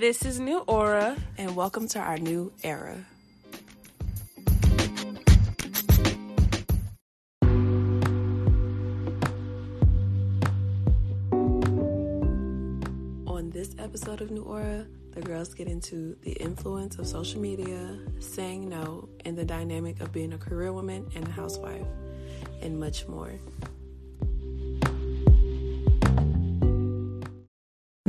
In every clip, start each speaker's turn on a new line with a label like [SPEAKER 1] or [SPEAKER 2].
[SPEAKER 1] This is New Aura.
[SPEAKER 2] and welcome to our new era. On this episode of New Aura, the girls get into the influence of social media, saying no, and the dynamic of being a career woman and a housewife, and much more.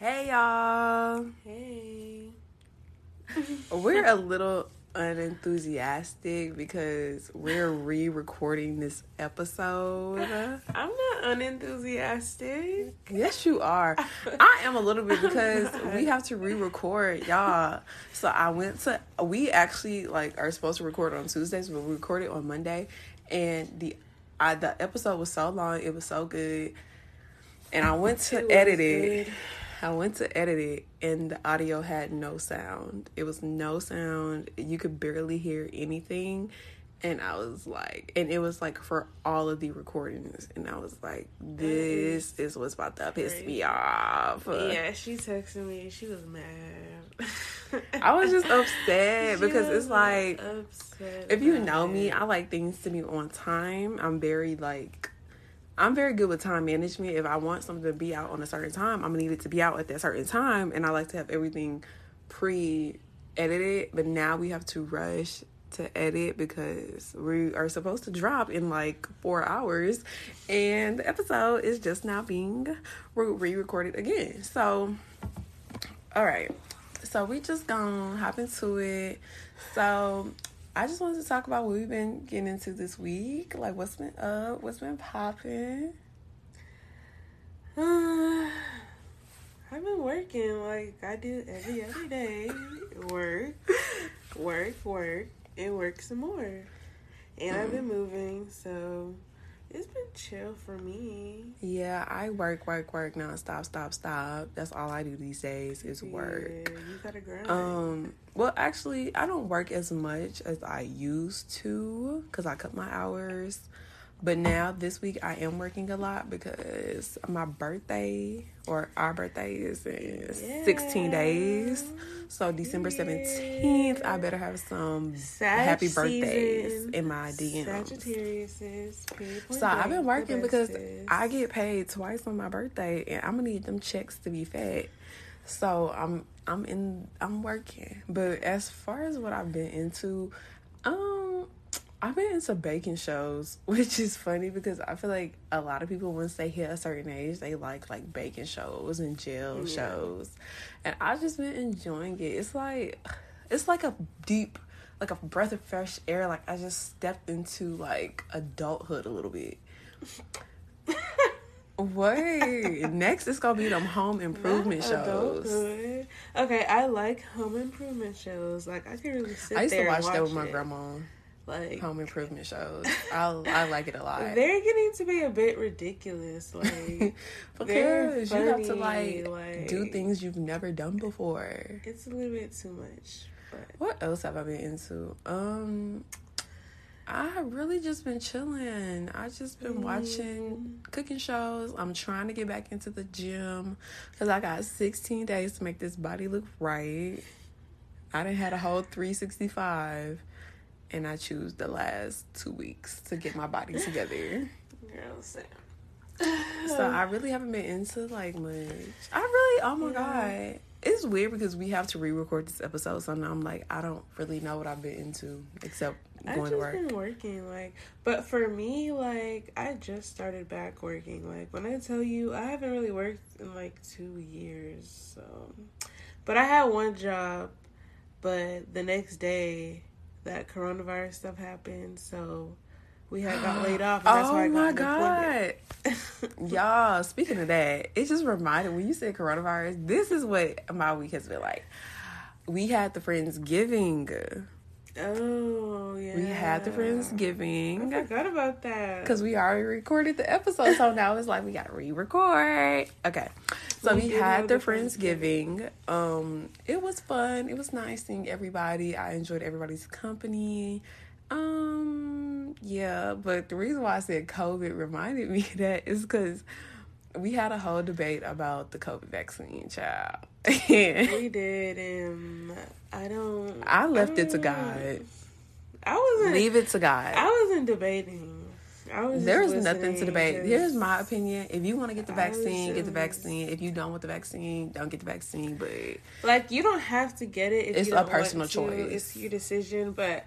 [SPEAKER 2] Hey y'all!
[SPEAKER 1] Hey.
[SPEAKER 2] We're a little unenthusiastic because we're re-recording this episode.
[SPEAKER 1] I'm not unenthusiastic.
[SPEAKER 2] Yes, you are. I am a little bit because we have to re-record, y'all. So I went to. We actually like are supposed to record on Tuesdays, but we recorded on Monday, and the I, the episode was so long, it was so good, and I went to
[SPEAKER 1] It
[SPEAKER 2] edit it.
[SPEAKER 1] good.
[SPEAKER 2] I went to edit it, and the audio had no sound. It was no sound. You could barely hear anything. And I was like, and it was like for all of the recordings, and I was like, this is what's about to piss me off.
[SPEAKER 1] Yeah, she texted me. She was mad.
[SPEAKER 2] I was just upset because it's like,
[SPEAKER 1] upset
[SPEAKER 2] if you know me. I like things to be on time. I'm very like, I'm very good with time management. If I want something to be out on a certain time, I'm gonna need it to be out at that certain time, and I like to have everything pre-edited. But now we have to rush to edit because we are supposed to drop in like four hours, and the episode is just now being re-recorded again. So, all right. So we just gonna hop into it. So I just wanted to talk about what we've been getting into this week. Like what's been up, what's been popping.
[SPEAKER 1] Uh, I've been working like I do every other day. Work, work, work, and work some more. And I've been mm. moving, so it's been chill for me.
[SPEAKER 2] Yeah, I work, work, work nonstop, stop, stop. Stop. That's all I do these days is work.
[SPEAKER 1] Yeah, you gotta grind.
[SPEAKER 2] Um, well, actually, I don't work as much as I used to because I cut my hours. But now this week I am working a lot because my birthday or our birthday is in 16 days. So December 17th, I better have some
[SPEAKER 1] Sag
[SPEAKER 2] happy birthdays
[SPEAKER 1] season.
[SPEAKER 2] in my DMs.
[SPEAKER 1] Sagittarius is
[SPEAKER 2] So I've been working because. I get paid twice on my birthday, and I'm gonna need them checks to be fed. So I'm I'm in I'm working. But as far as what I've been into, um, I've been into baking shows, which is funny because I feel like a lot of people once they hit a certain age, they like like baking shows and jail
[SPEAKER 1] Yeah.
[SPEAKER 2] shows, and I've just been enjoying it. It's like it's like a deep like a breath of fresh air. Like I just stepped into like adulthood a little bit. Wait, next it's gonna be them home improvement
[SPEAKER 1] Not
[SPEAKER 2] shows.
[SPEAKER 1] adulthood. Okay, I like home improvement shows. Like I can really sit
[SPEAKER 2] I used to watch that with my grandma.
[SPEAKER 1] Like
[SPEAKER 2] Home improvement shows. I I like it a lot.
[SPEAKER 1] they're getting to be a bit ridiculous. Like
[SPEAKER 2] because you have to like,
[SPEAKER 1] like-
[SPEAKER 2] do things you've never done before.
[SPEAKER 1] it's a little bit too much. But
[SPEAKER 2] What else have I been into? Um, I have really just been chilling. I just been watching cooking shows. I'm trying to get back into the gym because I got 16 days to make this body look right. I didn't had a whole 365, and I choose the last two weeks to get my body together.
[SPEAKER 1] girl.
[SPEAKER 2] So I really haven't been into like much. I really, oh my
[SPEAKER 1] Yeah.
[SPEAKER 2] god, it's weird because we have to re-record this episode. So now I'm like, I don't really know what I've been into except
[SPEAKER 1] I've
[SPEAKER 2] going
[SPEAKER 1] just
[SPEAKER 2] to work.
[SPEAKER 1] been working, like, but for me, like, I just started back working. Like, when I tell you, I haven't really worked in like two years. So, but I had one job, but the next day, that coronavirus stuff happened, so we had got laid off. And that's why I
[SPEAKER 2] oh my god, Y'all, speaking of that, it just reminded when you said coronavirus, this is what my week has been like. We had the Friendsgiving.
[SPEAKER 1] Oh yeah.
[SPEAKER 2] We had the Friendsgiving.
[SPEAKER 1] I
[SPEAKER 2] Friendsgiving.
[SPEAKER 1] forgot about that.
[SPEAKER 2] Because we already recorded the episode, so now it's like we gotta re-record. Okay, so
[SPEAKER 1] We
[SPEAKER 2] we, had the
[SPEAKER 1] the
[SPEAKER 2] Friendsgiving. Um, it was fun. It was nice seeing everybody. I enjoyed everybody's company. Um, yeah, but the reason why I said COVID reminded me of that is because we had a whole debate about the COVID vaccine, child.
[SPEAKER 1] We did, and I don't.
[SPEAKER 2] I left it to God.
[SPEAKER 1] I wasn't.
[SPEAKER 2] Leave it to God.
[SPEAKER 1] I wasn't debating. I was.
[SPEAKER 2] There's nothing to debate. Here's my opinion. If you want to get the
[SPEAKER 1] I
[SPEAKER 2] vaccine, get the vaccine. If you don't want the vaccine, don't get the vaccine. But
[SPEAKER 1] Like you don't have to get it. If
[SPEAKER 2] It's
[SPEAKER 1] you
[SPEAKER 2] a personal
[SPEAKER 1] want to.
[SPEAKER 2] choice.
[SPEAKER 1] It's your decision, but.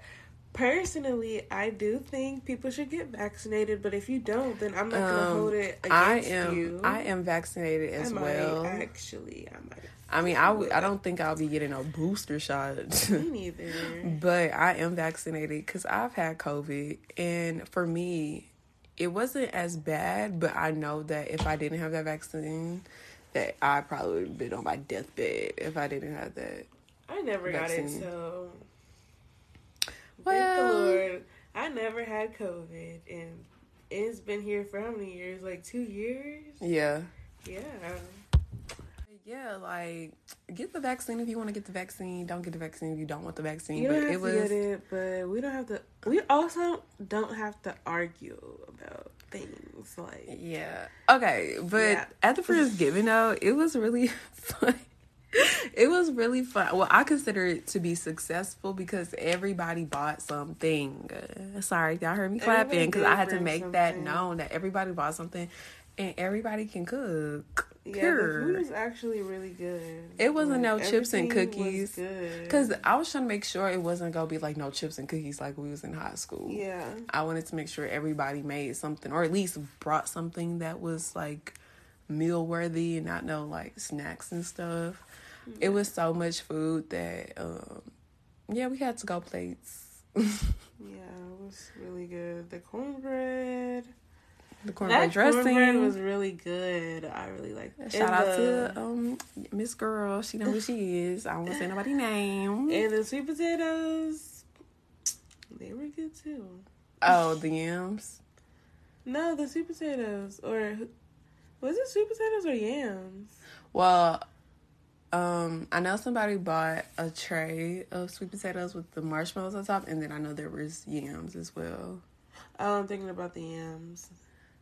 [SPEAKER 1] Personally, I do think people should get vaccinated, but if you don't, then I'm not gonna
[SPEAKER 2] um,
[SPEAKER 1] hold it
[SPEAKER 2] I
[SPEAKER 1] against
[SPEAKER 2] am
[SPEAKER 1] you.
[SPEAKER 2] I am vaccinated
[SPEAKER 1] I
[SPEAKER 2] as
[SPEAKER 1] might,
[SPEAKER 2] well.
[SPEAKER 1] actually, I might.
[SPEAKER 2] I mean, I w- I don't think I'll be getting a booster shot.
[SPEAKER 1] Me neither.
[SPEAKER 2] but I am vaccinated because I've had COVID, and for me, it wasn't as bad. But I know that if I didn't have that vaccine, that I probably would have been on my deathbed if I didn't have that.
[SPEAKER 1] I never got it,
[SPEAKER 2] Vaccine.
[SPEAKER 1] So thank the Lord. I never had COVID, and it's been here for how many years? Like two years?
[SPEAKER 2] Yeah.
[SPEAKER 1] Yeah.
[SPEAKER 2] Yeah, like get the vaccine if you want to get the vaccine. Don't get the vaccine if you don't want the vaccine.
[SPEAKER 1] You
[SPEAKER 2] but
[SPEAKER 1] don't have
[SPEAKER 2] it
[SPEAKER 1] to
[SPEAKER 2] was
[SPEAKER 1] get it, but we don't have to. We also don't have to argue about things like.
[SPEAKER 2] yeah. Okay, but
[SPEAKER 1] Yeah.
[SPEAKER 2] at the Friendsgiving though, it was really fun. It was really fun. Well, I consider it to be successful because everybody bought something. Sorry, y'all heard me clapping because I had to make that known that everybody bought something, and everybody can cook.
[SPEAKER 1] Yeah, the food was actually really good.
[SPEAKER 2] It wasn't no chips and cookies. Cause I was trying to make sure it wasn't gonna be like no chips and cookies like we was in high school.
[SPEAKER 1] yeah,
[SPEAKER 2] I wanted to make sure everybody made something or at least brought something that was like meal worthy and not no like snacks and stuff. It was so much food that um yeah, we had to go plates.
[SPEAKER 1] yeah, it was really good. The cornbread.
[SPEAKER 2] The cornbread
[SPEAKER 1] that
[SPEAKER 2] dressing.
[SPEAKER 1] cornbread was really good. I really like it.
[SPEAKER 2] Shout out
[SPEAKER 1] the-
[SPEAKER 2] to um Miss Girl. She know who she is. I don't want to say nobody name.
[SPEAKER 1] And the sweet potatoes, they were good too.
[SPEAKER 2] oh, the yams.
[SPEAKER 1] No, the sweet potatoes, or was it sweet potatoes or yams?
[SPEAKER 2] Well, um, I know somebody bought a tray of sweet potatoes with the marshmallows on top, and then I know there was yams as well.
[SPEAKER 1] Oh, I'm thinking about the yams.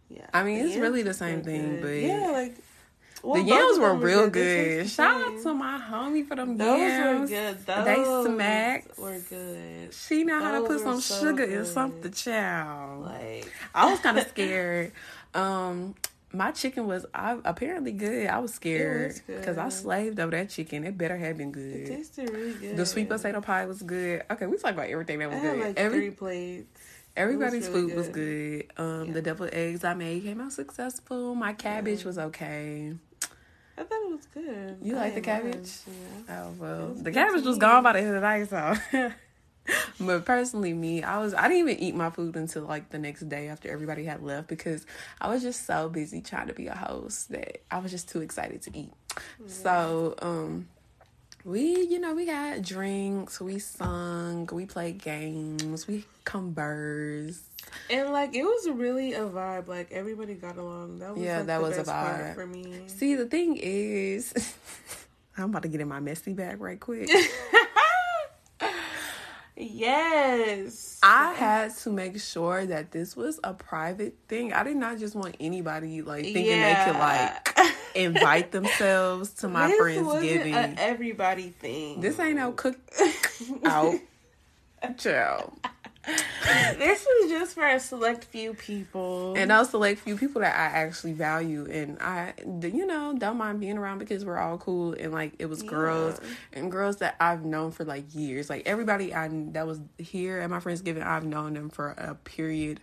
[SPEAKER 1] Yeah,
[SPEAKER 2] I mean, it's really the same thing,
[SPEAKER 1] good.
[SPEAKER 2] but
[SPEAKER 1] yeah, like well,
[SPEAKER 2] the yams were real good.
[SPEAKER 1] was
[SPEAKER 2] Shout out to my homie for them
[SPEAKER 1] Those
[SPEAKER 2] yams.
[SPEAKER 1] were good. Those
[SPEAKER 2] They smacked.
[SPEAKER 1] were good.
[SPEAKER 2] She know how to put some
[SPEAKER 1] so
[SPEAKER 2] sugar in something, child.
[SPEAKER 1] Like
[SPEAKER 2] I was kind of scared. Um, my chicken was I, apparently good. I was scared because I slaved over that chicken. It better have been
[SPEAKER 1] it
[SPEAKER 2] good.
[SPEAKER 1] tasted really good.
[SPEAKER 2] The sweet potato pie was good. Okay, we talked about everything that
[SPEAKER 1] I
[SPEAKER 2] was
[SPEAKER 1] had
[SPEAKER 2] good.
[SPEAKER 1] like
[SPEAKER 2] Every
[SPEAKER 1] three plates.
[SPEAKER 2] everybody's
[SPEAKER 1] really
[SPEAKER 2] food was
[SPEAKER 1] good.
[SPEAKER 2] good. Um,
[SPEAKER 1] Yeah.
[SPEAKER 2] the deviled eggs I made came out successful. My cabbage was okay.
[SPEAKER 1] I thought it was good.
[SPEAKER 2] You
[SPEAKER 1] I
[SPEAKER 2] like the cabbage?
[SPEAKER 1] Yeah.
[SPEAKER 2] Oh well, the cabbage was gone by the end of the night, so. but personally, me, I was I didn't even eat my food until like the next day after everybody had left because I was just so busy trying to be a host that I was just too excited to eat. So, um, we you know we had drinks, we sung, we played games, we conversed.
[SPEAKER 1] And like it was really a vibe. Like everybody got along. That was
[SPEAKER 2] Yeah,
[SPEAKER 1] like,
[SPEAKER 2] that
[SPEAKER 1] the
[SPEAKER 2] was a vibe.
[SPEAKER 1] for me.
[SPEAKER 2] See, the thing is, I'm about to get in my messy bag right quick.
[SPEAKER 1] Yes.
[SPEAKER 2] I had to make sure that this was a private thing. I did not just want anybody like thinking they could like invite themselves to my
[SPEAKER 1] this
[SPEAKER 2] friend's giving.
[SPEAKER 1] everybody thing.
[SPEAKER 2] this ain't no cook out. Child.
[SPEAKER 1] this was just for a select few people.
[SPEAKER 2] And those select few people that I actually value and I you know, don't mind being around because we're all cool and like it was girls and girls that I've known for like years. Like everybody I that was here at my Friendsgiving, I've known them for a period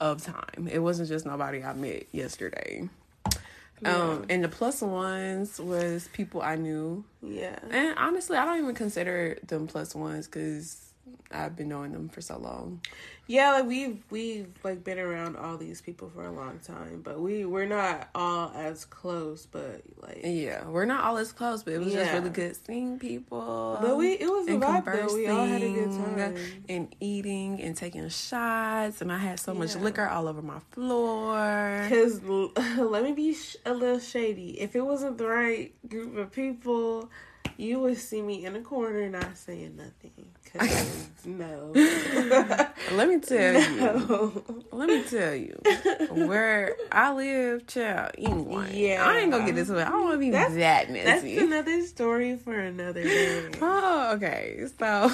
[SPEAKER 2] of time. It wasn't just nobody I met yesterday. Um and the plus ones was people I knew.
[SPEAKER 1] yeah.
[SPEAKER 2] And honestly, I don't even consider them plus ones cuz I've been knowing them for so long.
[SPEAKER 1] Yeah, like we've we've like been around all these people for a long time, but we we're not all as close. But like,
[SPEAKER 2] Yeah, we're not all as close, but it was just really good seeing people.
[SPEAKER 1] but we it was a vibe though. We all had a good time.
[SPEAKER 2] and eating and taking shots, and I had so much liquor all over my floor.
[SPEAKER 1] Cause let me be sh- a little shady. If it wasn't the right group of people, you would see me in a corner not saying nothing. No,
[SPEAKER 2] Let me tell you. Let me tell you, where I live, child. Anyway,
[SPEAKER 1] Yeah.
[SPEAKER 2] I ain't gonna get this it. I don't want to be
[SPEAKER 1] That's-
[SPEAKER 2] that
[SPEAKER 1] That's
[SPEAKER 2] messy.
[SPEAKER 1] another story for another day.
[SPEAKER 2] oh, okay. So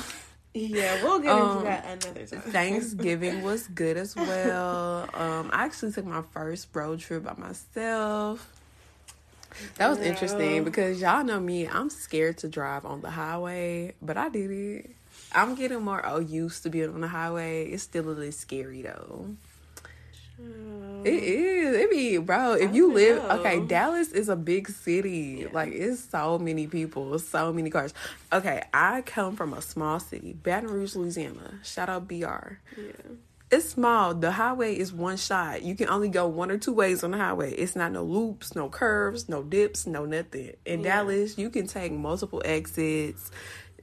[SPEAKER 1] Yeah, we'll get
[SPEAKER 2] Um,
[SPEAKER 1] into that another time.
[SPEAKER 2] Thanksgiving was good as well. Um, I actually took my first road trip by myself. That was interesting because y'all know me. I'm scared to drive on the highway, but I did it. I'm getting more oh used to being on the highway. It's still a little scary though. It is. It be, bro. If you live,
[SPEAKER 1] know.
[SPEAKER 2] okay, Dallas is a big city. Like it's so many people, so many cars. Okay, I come from a small city, Baton Rouge, Louisiana. Shout out BR.
[SPEAKER 1] yeah.
[SPEAKER 2] It's small. The highway is one shot. You can only go one or two ways on the highway. It's not no loops, no curves, no dips, no nothing. In
[SPEAKER 1] Yeah.
[SPEAKER 2] Dallas, you can take multiple exits,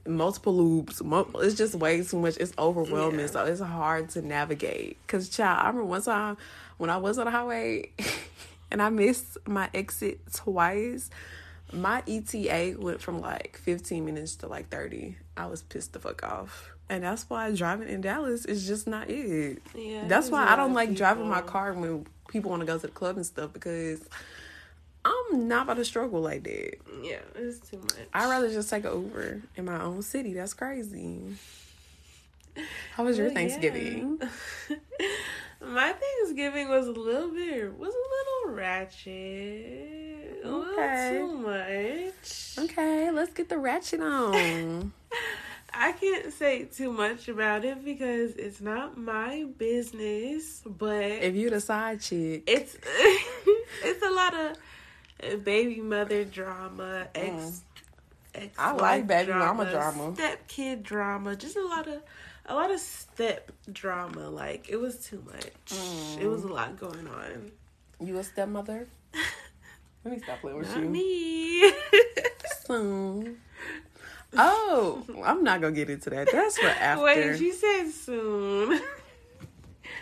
[SPEAKER 2] multiple loops. It's just way too much. It's overwhelming.
[SPEAKER 1] Yeah.
[SPEAKER 2] So it's hard to navigate. Cause child, I remember one time when I was on the highway and I missed my exit twice. My ETA went from like 15 minutes to like 30. I was pissed the fuck off. And that's why driving in Dallas is just not it.
[SPEAKER 1] Yeah,
[SPEAKER 2] That's why I don't like driving my car when people want to go to the club and stuff because I'm not about to struggle like that.
[SPEAKER 1] Yeah, it's too much.
[SPEAKER 2] I'd rather just take an Uber in my own city. That's crazy. How was your
[SPEAKER 1] Well, yeah.
[SPEAKER 2] Thanksgiving?
[SPEAKER 1] My Thanksgiving was a little bit was a little ratchet. A
[SPEAKER 2] Okay.
[SPEAKER 1] little too much.
[SPEAKER 2] Okay, let's get the ratchet on.
[SPEAKER 1] I can't say too much about it because it's not my business, but
[SPEAKER 2] if you the side chick,
[SPEAKER 1] it's it's a lot of baby mother drama, ex ex
[SPEAKER 2] Mm. I like baby mama drama.
[SPEAKER 1] step kid drama, just a lot of a lot of step drama. Like it was too much. It
[SPEAKER 2] Mm.
[SPEAKER 1] was a lot going on.
[SPEAKER 2] you a stepmother? Let me stop playing with
[SPEAKER 1] Not
[SPEAKER 2] you.
[SPEAKER 1] me.
[SPEAKER 2] Soon. Oh, I'm not gonna get into that. That's for after.
[SPEAKER 1] Wait, she said soon.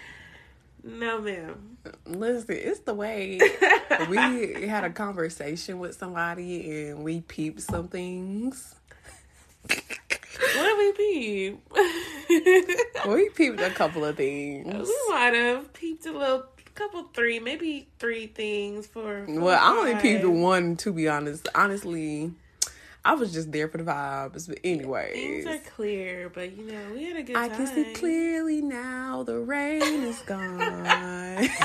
[SPEAKER 1] no, ma'am.
[SPEAKER 2] Listen, it's the way we had a conversation with somebody and we peeped some things.
[SPEAKER 1] What did we peep?
[SPEAKER 2] We peeped a couple of things.
[SPEAKER 1] we might have peeped a little, couple, three, maybe three things for. for
[SPEAKER 2] Well, I only peeped one to be honest. Honestly, I was just there for the vibes. But
[SPEAKER 1] Things
[SPEAKER 2] anyways,
[SPEAKER 1] are clear, but you know, we had a good
[SPEAKER 2] I
[SPEAKER 1] time.
[SPEAKER 2] can see clearly now. The rain is gone.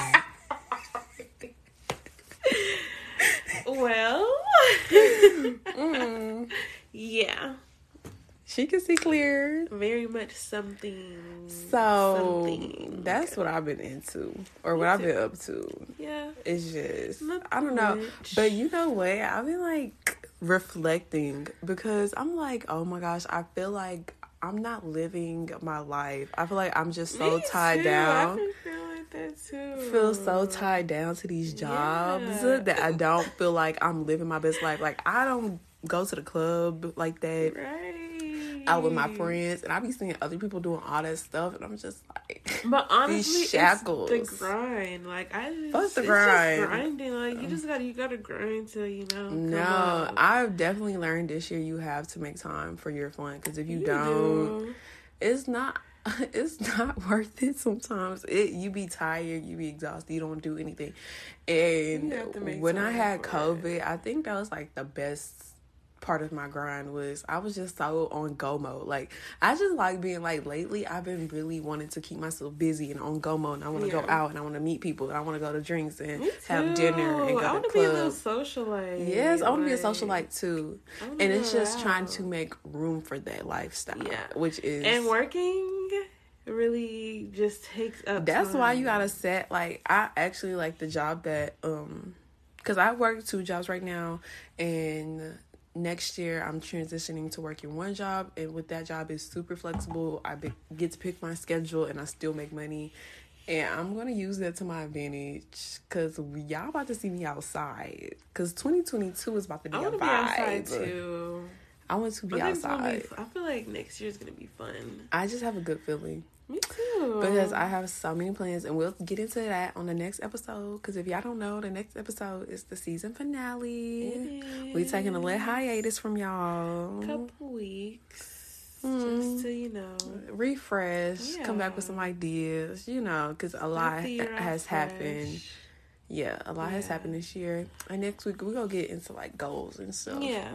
[SPEAKER 1] Well,
[SPEAKER 2] Mm.
[SPEAKER 1] yeah,
[SPEAKER 2] she can see clear.
[SPEAKER 1] very much something.
[SPEAKER 2] So
[SPEAKER 1] something.
[SPEAKER 2] that's what I've been into, or what I've been up to.
[SPEAKER 1] yeah.
[SPEAKER 2] It's just I don't know,
[SPEAKER 1] much.
[SPEAKER 2] but you know what? I've been like reflecting because I'm like, oh my gosh, I feel like I'm not living my life. I feel like I'm just so
[SPEAKER 1] Me
[SPEAKER 2] tied
[SPEAKER 1] too.
[SPEAKER 2] down.
[SPEAKER 1] I feel like that too.
[SPEAKER 2] Feel so tied down to these jobs
[SPEAKER 1] Yeah.
[SPEAKER 2] that I don't feel like I'm living my best life. Like I don't go to the club like that
[SPEAKER 1] Right.
[SPEAKER 2] Out with my mm. friends, and I be seeing other people doing all that stuff, and I'm just like,
[SPEAKER 1] But honestly,
[SPEAKER 2] shackles.
[SPEAKER 1] it's the grind. Like I just,
[SPEAKER 2] Fuck the grind.
[SPEAKER 1] Grinding. Like you mm. just gotta, you gotta grind till you know.
[SPEAKER 2] No. I've definitely learned this year you have to make time for your fun because if you,
[SPEAKER 1] You
[SPEAKER 2] don't,
[SPEAKER 1] do.
[SPEAKER 2] it's not it's not worth it sometimes. It you be tired, you be exhausted, you don't do anything. And
[SPEAKER 1] You have to make
[SPEAKER 2] when I had
[SPEAKER 1] for it.
[SPEAKER 2] COVID, I think that was like the best part of my grind was I was just so on go mode. Like I just like being like lately I've been really wanting to keep myself busy and on go mode and I want to go out and I want to meet people and I want to go to drinks and have dinner and go
[SPEAKER 1] I
[SPEAKER 2] to
[SPEAKER 1] want to be a little socialite.
[SPEAKER 2] Yes, I want to be a socialite too. And it's just trying to make room for that lifestyle.
[SPEAKER 1] Yeah.
[SPEAKER 2] Which is
[SPEAKER 1] And working really just takes up.
[SPEAKER 2] that's why you gotta set like I actually like the job that um because I work two jobs right now and next year I'm transitioning to working one job, and with that job is super flexible. I be, get to pick my schedule, and I still make money. And I'm gonna use that to my advantage because y'all about to see me outside. Because 2022 is about to be
[SPEAKER 1] I
[SPEAKER 2] a
[SPEAKER 1] to be
[SPEAKER 2] vibe.
[SPEAKER 1] outside too.
[SPEAKER 2] I want to be
[SPEAKER 1] gonna be-
[SPEAKER 2] outside.
[SPEAKER 1] I feel like next year's gonna be fun.
[SPEAKER 2] I just have a good feeling
[SPEAKER 1] Me too.
[SPEAKER 2] because I have so many plans, and we'll get into that on the next episode. Because if y'all don't know, the next episode is the season finale.
[SPEAKER 1] It
[SPEAKER 2] We taking a little hiatus from y'all.
[SPEAKER 1] couple weeks,
[SPEAKER 2] Mm.
[SPEAKER 1] just to you know.
[SPEAKER 2] refresh, come back with some ideas, you know, because a lot has happened.
[SPEAKER 1] fresh.
[SPEAKER 2] Yeah, a lot has happened this year. And next week we're gonna get into like goals and stuff.
[SPEAKER 1] Yeah,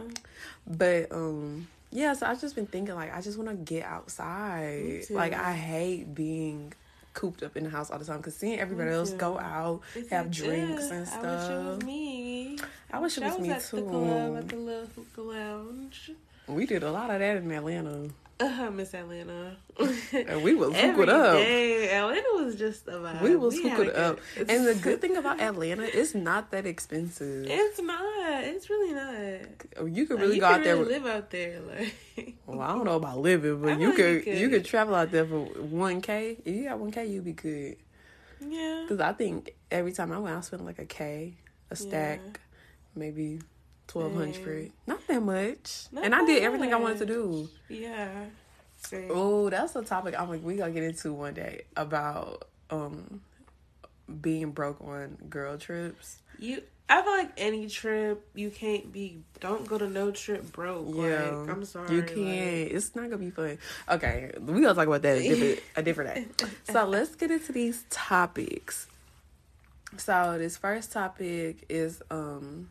[SPEAKER 2] But um yeah, so I've just been thinking like I just wanna get
[SPEAKER 1] Me
[SPEAKER 2] outside. Like I hate being cooped up in the house all the time because seeing everybody else go out,
[SPEAKER 1] It's
[SPEAKER 2] have
[SPEAKER 1] like,
[SPEAKER 2] drinks and
[SPEAKER 1] I
[SPEAKER 2] stuff.
[SPEAKER 1] wish it was me.
[SPEAKER 2] I wish it was
[SPEAKER 1] I
[SPEAKER 2] me
[SPEAKER 1] at
[SPEAKER 2] too.
[SPEAKER 1] the club at the little hookah lounge.
[SPEAKER 2] We did a lot of that in Atlanta.
[SPEAKER 1] Uh, Miss Atlanta.
[SPEAKER 2] And we was
[SPEAKER 1] Every
[SPEAKER 2] hooked up.
[SPEAKER 1] day. Atlanta was just a vibe.
[SPEAKER 2] We was hooked
[SPEAKER 1] a
[SPEAKER 2] up.
[SPEAKER 1] good-
[SPEAKER 2] And the good thing about Atlanta, it's not that expensive.
[SPEAKER 1] It's not. It's really not.
[SPEAKER 2] You could
[SPEAKER 1] Like,
[SPEAKER 2] really
[SPEAKER 1] you
[SPEAKER 2] go out there
[SPEAKER 1] really
[SPEAKER 2] with
[SPEAKER 1] live out there, like.
[SPEAKER 2] Well, I don't know about living, but you
[SPEAKER 1] like
[SPEAKER 2] could,
[SPEAKER 1] you
[SPEAKER 2] you
[SPEAKER 1] could.
[SPEAKER 2] could travel out there for one k. If you got one k, you'd be good.
[SPEAKER 1] yeah.
[SPEAKER 2] Because I think every time I went, I spent like a k, a stack,
[SPEAKER 1] Yeah.
[SPEAKER 2] maybe twelve hundred. Not that much,
[SPEAKER 1] Not
[SPEAKER 2] and I did everything I wanted to do.
[SPEAKER 1] Yeah.
[SPEAKER 2] Oh, that's a topic I'm like we gotta get into one day about um being broke on girl trips.
[SPEAKER 1] You. I feel like any trip you can't be. Don't go to no trip broke.
[SPEAKER 2] Yeah,
[SPEAKER 1] Like, I'm sorry.
[SPEAKER 2] You can't. it's not gonna be fun. Okay, we gonna talk about that a different, a different day. So let's get into these topics. So this first topic is um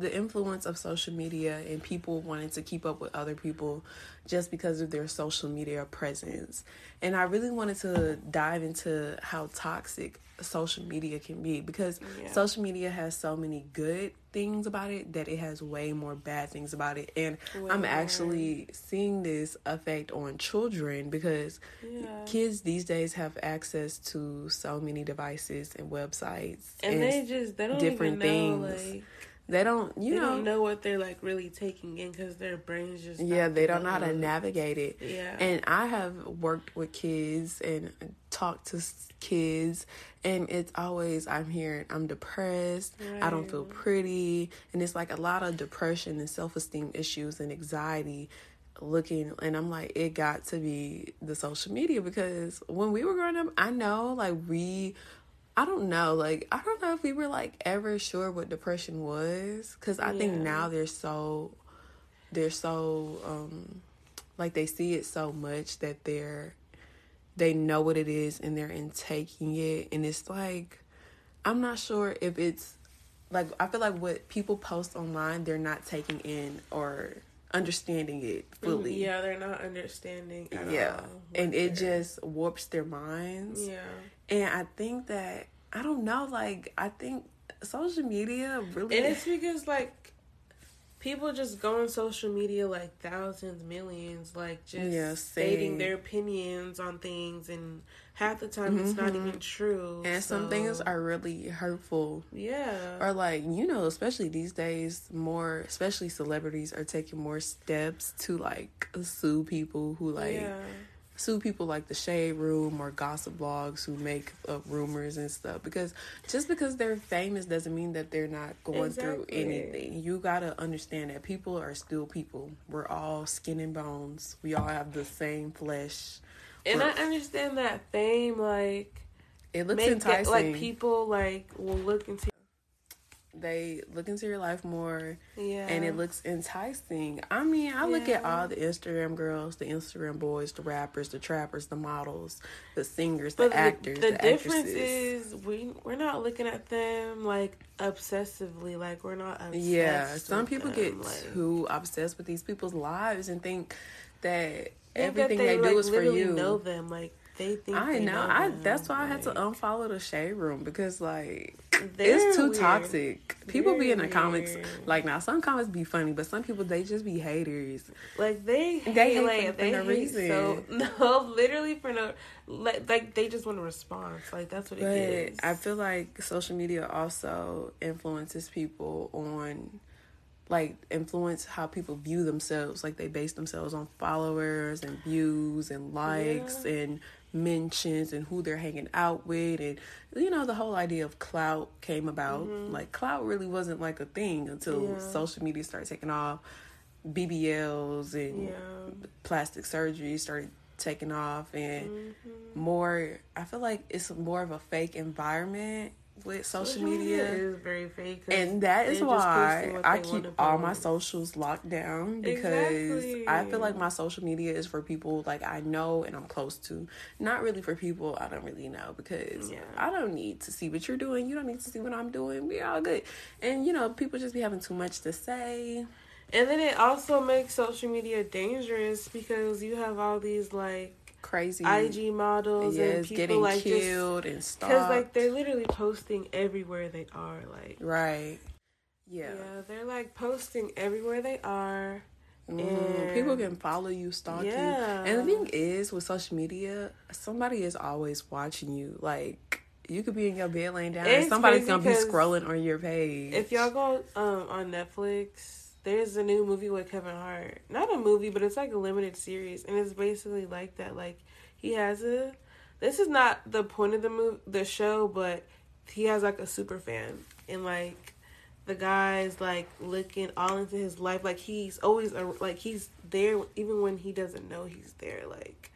[SPEAKER 2] the influence of social media and people wanting to keep up with other people just because of their social media presence. And I really wanted to dive into how toxic social media can be because
[SPEAKER 1] Yeah.
[SPEAKER 2] social media has so many good things about it that it has way more bad things about it. And
[SPEAKER 1] Way
[SPEAKER 2] I'm
[SPEAKER 1] more.
[SPEAKER 2] actually seeing this effect on children because
[SPEAKER 1] Yeah.
[SPEAKER 2] kids these days have access to so many devices and websites
[SPEAKER 1] And they just they don't
[SPEAKER 2] different
[SPEAKER 1] even know
[SPEAKER 2] things.
[SPEAKER 1] like
[SPEAKER 2] they don't you
[SPEAKER 1] they
[SPEAKER 2] know,
[SPEAKER 1] don't know. what they're like really taking in because their brains just
[SPEAKER 2] yeah they don't know how to navigate it.
[SPEAKER 1] Yeah.
[SPEAKER 2] and i have worked with kids and talked to kids and it's always i'm hearing i'm depressed i don't feel pretty and it's like a lot of depression and self-esteem issues and anxiety looking and i'm like it got to be the social media because when we were growing up i know like we I don't know, like I don't know if we were like ever sure what depression was cuz I think now they're so they're so um like they see it so much that they're they know what it is and they're in taking it and it's like I'm not sure if it's like I feel like what people post online they're not taking in or understanding it fully.
[SPEAKER 1] Mm, Yeah, they're not understanding. At
[SPEAKER 2] Yeah.
[SPEAKER 1] all
[SPEAKER 2] And it just warps their minds.
[SPEAKER 1] yeah.
[SPEAKER 2] And I think that I don't know, like I think social media really
[SPEAKER 1] And it's because like people just go on social media like thousands, millions, like just
[SPEAKER 2] Yeah,
[SPEAKER 1] stating their opinions on things, and half the time it's not even true.
[SPEAKER 2] Mm-hmm. and some things are really hurtful.
[SPEAKER 1] yeah.
[SPEAKER 2] Or like, you know, especially these days, more especially celebrities are taking more steps to like sue people who like
[SPEAKER 1] yeah.
[SPEAKER 2] Sue people like the shade room or gossip blogs who make up rumors and stuff because just because they're famous doesn't mean that they're not going through anything. You gotta understand that people are still people. We're all skin and bones. We all have the same flesh.
[SPEAKER 1] And
[SPEAKER 2] We're-
[SPEAKER 1] I understand that fame, like
[SPEAKER 2] it looks enticing
[SPEAKER 1] it, like people like will look into
[SPEAKER 2] they look into your life more
[SPEAKER 1] yeah,
[SPEAKER 2] and it looks enticing. I mean, I look at all the Instagram girls, the Instagram boys, the rappers, the trappers, the models, the singers,
[SPEAKER 1] But
[SPEAKER 2] the actors,
[SPEAKER 1] the,
[SPEAKER 2] the,
[SPEAKER 1] difference
[SPEAKER 2] actresses.
[SPEAKER 1] is we we're not looking at them like obsessively. Like we're not obsessed.
[SPEAKER 2] yeah, some people
[SPEAKER 1] them,
[SPEAKER 2] get
[SPEAKER 1] like,
[SPEAKER 2] too obsessed with these people's lives and think that
[SPEAKER 1] think
[SPEAKER 2] everything
[SPEAKER 1] that
[SPEAKER 2] they, do
[SPEAKER 1] like,
[SPEAKER 2] is for you.
[SPEAKER 1] Know them like they think.
[SPEAKER 2] I
[SPEAKER 1] they
[SPEAKER 2] know.
[SPEAKER 1] know
[SPEAKER 2] I
[SPEAKER 1] them,
[SPEAKER 2] that's why I had to unfollow the shade room because like it's too
[SPEAKER 1] weird.
[SPEAKER 2] toxic. People be in the
[SPEAKER 1] weird.
[SPEAKER 2] like now some comments be funny, but some people they just be haters.
[SPEAKER 1] Like they hate,
[SPEAKER 2] They hate
[SPEAKER 1] like
[SPEAKER 2] for- for no
[SPEAKER 1] hate
[SPEAKER 2] reason.
[SPEAKER 1] so no, literally for no like, like they just want a response. Like that's what it is.
[SPEAKER 2] I feel like social media also influences people on like influence how people view themselves. Like they base themselves on followers and views and likes
[SPEAKER 1] Yeah.
[SPEAKER 2] and mentions and who they're hanging out with and you know the whole idea of clout came about. Like clout really wasn't like a thing until
[SPEAKER 1] Mm-hmm. Yeah.
[SPEAKER 2] social media started taking off. BBLs and
[SPEAKER 1] Yeah.
[SPEAKER 2] plastic surgery started taking off and
[SPEAKER 1] Mm-hmm.
[SPEAKER 2] more I feel like it's more of a fake environment with social, media.
[SPEAKER 1] is very fake.
[SPEAKER 2] And that is why I keep all my socials locked down because I feel like my social media is for people like I know and I'm close to. Not really for people I don't really know because
[SPEAKER 1] Yeah.
[SPEAKER 2] I don't need to see what you're doing. You don't need to see what I'm doing. We all good. And you know, people just be having too much to say.
[SPEAKER 1] And then it also makes social media dangerous because you have all these like
[SPEAKER 2] Crazy
[SPEAKER 1] IG models and people
[SPEAKER 2] getting
[SPEAKER 1] like just
[SPEAKER 2] killed and stuff.
[SPEAKER 1] because like they're literally posting everywhere they are. Like
[SPEAKER 2] right. Yeah.
[SPEAKER 1] yeah, they're like posting everywhere they are. And-
[SPEAKER 2] People can follow you, stalk
[SPEAKER 1] Yeah.
[SPEAKER 2] you. And the thing is, with social media, somebody is always watching you. Like, you could be in your bed laying down, and somebody's gonna be scrolling on your page.
[SPEAKER 1] If y'all go um, on Netflix, there's a new movie with Kevin Hart. Not a movie, but it's like a limited series, and it's basically like that. Like he has a. This is not the point of the move, the show, but he has like a super fan, and like the guy's like looking all into his life. Like he's always a, like he's there even when he doesn't know he's there. Like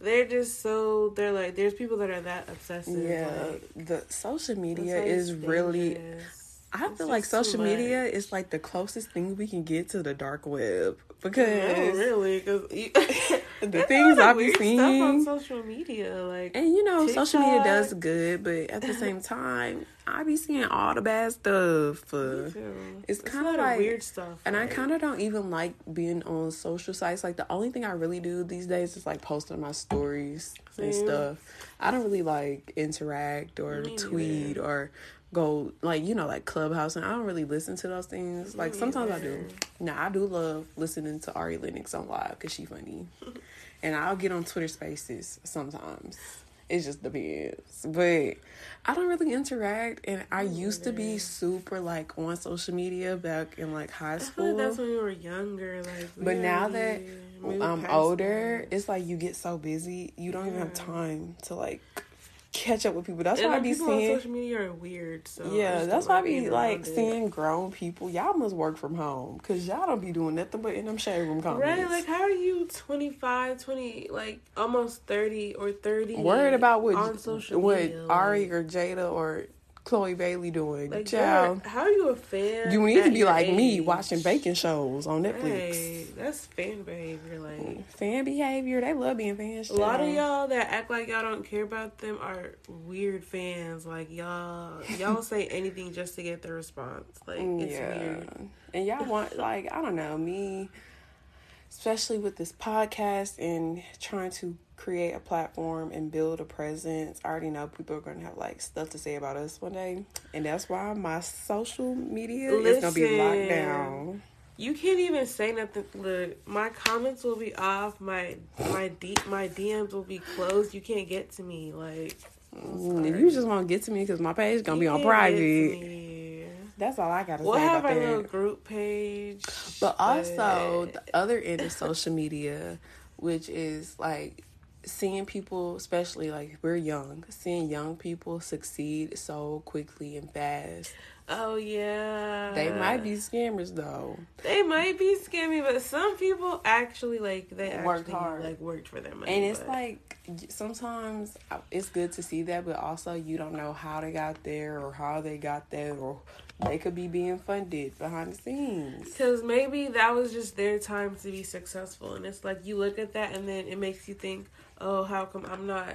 [SPEAKER 1] they're just so they're like there's people that are that obsessive.
[SPEAKER 2] yeah,
[SPEAKER 1] like,
[SPEAKER 2] the social media is really. I
[SPEAKER 1] It's
[SPEAKER 2] feel like social media is like the closest thing we can get to the dark web
[SPEAKER 1] No,
[SPEAKER 2] because
[SPEAKER 1] really, because
[SPEAKER 2] the things I've be
[SPEAKER 1] stuff on social media, like
[SPEAKER 2] And you know, social media does good, but at the same time, I be seeing all the bad stuff. Uh,
[SPEAKER 1] too.
[SPEAKER 2] it's kinda
[SPEAKER 1] lot
[SPEAKER 2] like-
[SPEAKER 1] weird stuff,
[SPEAKER 2] And I kind of don't even like being on social sites. Like the only thing I really do these days is like posting my stories and stuff. I don't really like interact or tweet or go like you know like Clubhouse, and I don't really listen to those things. Like sometimes I do. Now I do love listening to Ari Lennox on live because she funny, and I'll get on Twitter Spaces sometimes. It just depends, but I don't really interact, and I used to be super like on social media back in like high school.
[SPEAKER 1] like that's when we were younger, like.
[SPEAKER 2] But now that I'm older,
[SPEAKER 1] that.
[SPEAKER 2] it's like you get so busy, you don't even have time to like catch up with people. That's
[SPEAKER 1] and
[SPEAKER 2] why I be seeing.
[SPEAKER 1] social media are weird. So
[SPEAKER 2] Yeah, that's why I be like seeing grown people. Y'all must work from home because y'all don't be doing nothing but in them shade room comments.
[SPEAKER 1] Right, like how are you 25, 20, like almost 30 or 30
[SPEAKER 2] worried about what
[SPEAKER 1] on social
[SPEAKER 2] what
[SPEAKER 1] media?
[SPEAKER 2] Ari or Jada or Chloe Bailey doing.
[SPEAKER 1] like
[SPEAKER 2] Child,
[SPEAKER 1] how are you a fan?
[SPEAKER 2] you need to be like me watching baking shows on Netflix.
[SPEAKER 1] That's fan behavior. Like mm,
[SPEAKER 2] Fan behavior, they love being fans.
[SPEAKER 1] a lot of y'all that act like y'all don't care about them are weird fans. Like y'all, y'all say anything just to get the response. Like it's weird.
[SPEAKER 2] And y'all want like I don't know me, especially with this podcast and trying to create a platform and build a presence. I already know people are gonna have like stuff to say about us one day, and that's why my social media is gonna be locked down.
[SPEAKER 1] You can't even say nothing. Look, my comments will be off. My my D, my DMs will be closed. You can't get to me. Like
[SPEAKER 2] you just want to get to me because my page is gonna be on
[SPEAKER 1] can't get to
[SPEAKER 2] private.
[SPEAKER 1] Me.
[SPEAKER 2] That's all I gotta
[SPEAKER 1] We'll
[SPEAKER 2] say
[SPEAKER 1] have
[SPEAKER 2] about
[SPEAKER 1] our little group page.
[SPEAKER 2] But also
[SPEAKER 1] but-
[SPEAKER 2] the other end of social media, which is like seeing people, especially like we're young, seeing young people succeed so quickly and fast.
[SPEAKER 1] Oh yeah,
[SPEAKER 2] They might be scammers though.
[SPEAKER 1] They might be scammy, but some people actually like they
[SPEAKER 2] Work
[SPEAKER 1] actually
[SPEAKER 2] hard.
[SPEAKER 1] like worked for their money.
[SPEAKER 2] And it's
[SPEAKER 1] but-
[SPEAKER 2] like sometimes uh, it's good to see that, but also you don't know how they got there or how they got there, or they could be being funded behind the scenes.
[SPEAKER 1] Because maybe that was just their time to be successful. And it's like you look at that and then it makes you think, oh, how come I'm not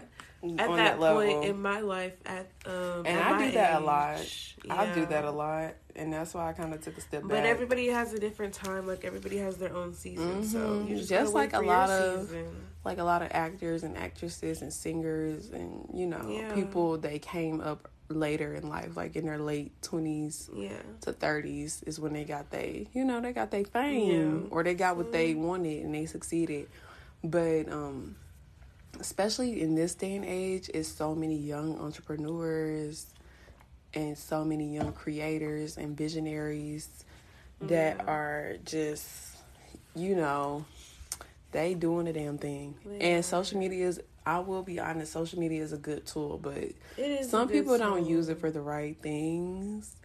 [SPEAKER 1] at
[SPEAKER 2] On
[SPEAKER 1] that,
[SPEAKER 2] that level.
[SPEAKER 1] point in my life at um
[SPEAKER 2] And
[SPEAKER 1] at
[SPEAKER 2] I do that a
[SPEAKER 1] age?
[SPEAKER 2] lot. I do that a lot, and that's why I kind of took a step
[SPEAKER 1] But
[SPEAKER 2] back.
[SPEAKER 1] But everybody has a different time. Like everybody has their own season. So
[SPEAKER 2] Mhm.
[SPEAKER 1] you just,
[SPEAKER 2] Just like a lot of-
[SPEAKER 1] season.
[SPEAKER 2] like a lot of actors and actresses and singers and you know
[SPEAKER 1] Yeah.
[SPEAKER 2] people they came up later in life like in their late 20s
[SPEAKER 1] Yeah.
[SPEAKER 2] to 30s is when they got they you know they got their fame
[SPEAKER 1] Yeah.
[SPEAKER 2] or they got what they wanted and they succeeded but um especially in this day and age is so many young entrepreneurs and so many young creators and visionaries that are just, you know, they doing the damn thing. And social media is, I will be honest, social media is a good tool, but
[SPEAKER 1] It is.
[SPEAKER 2] some people don't use it for the right things.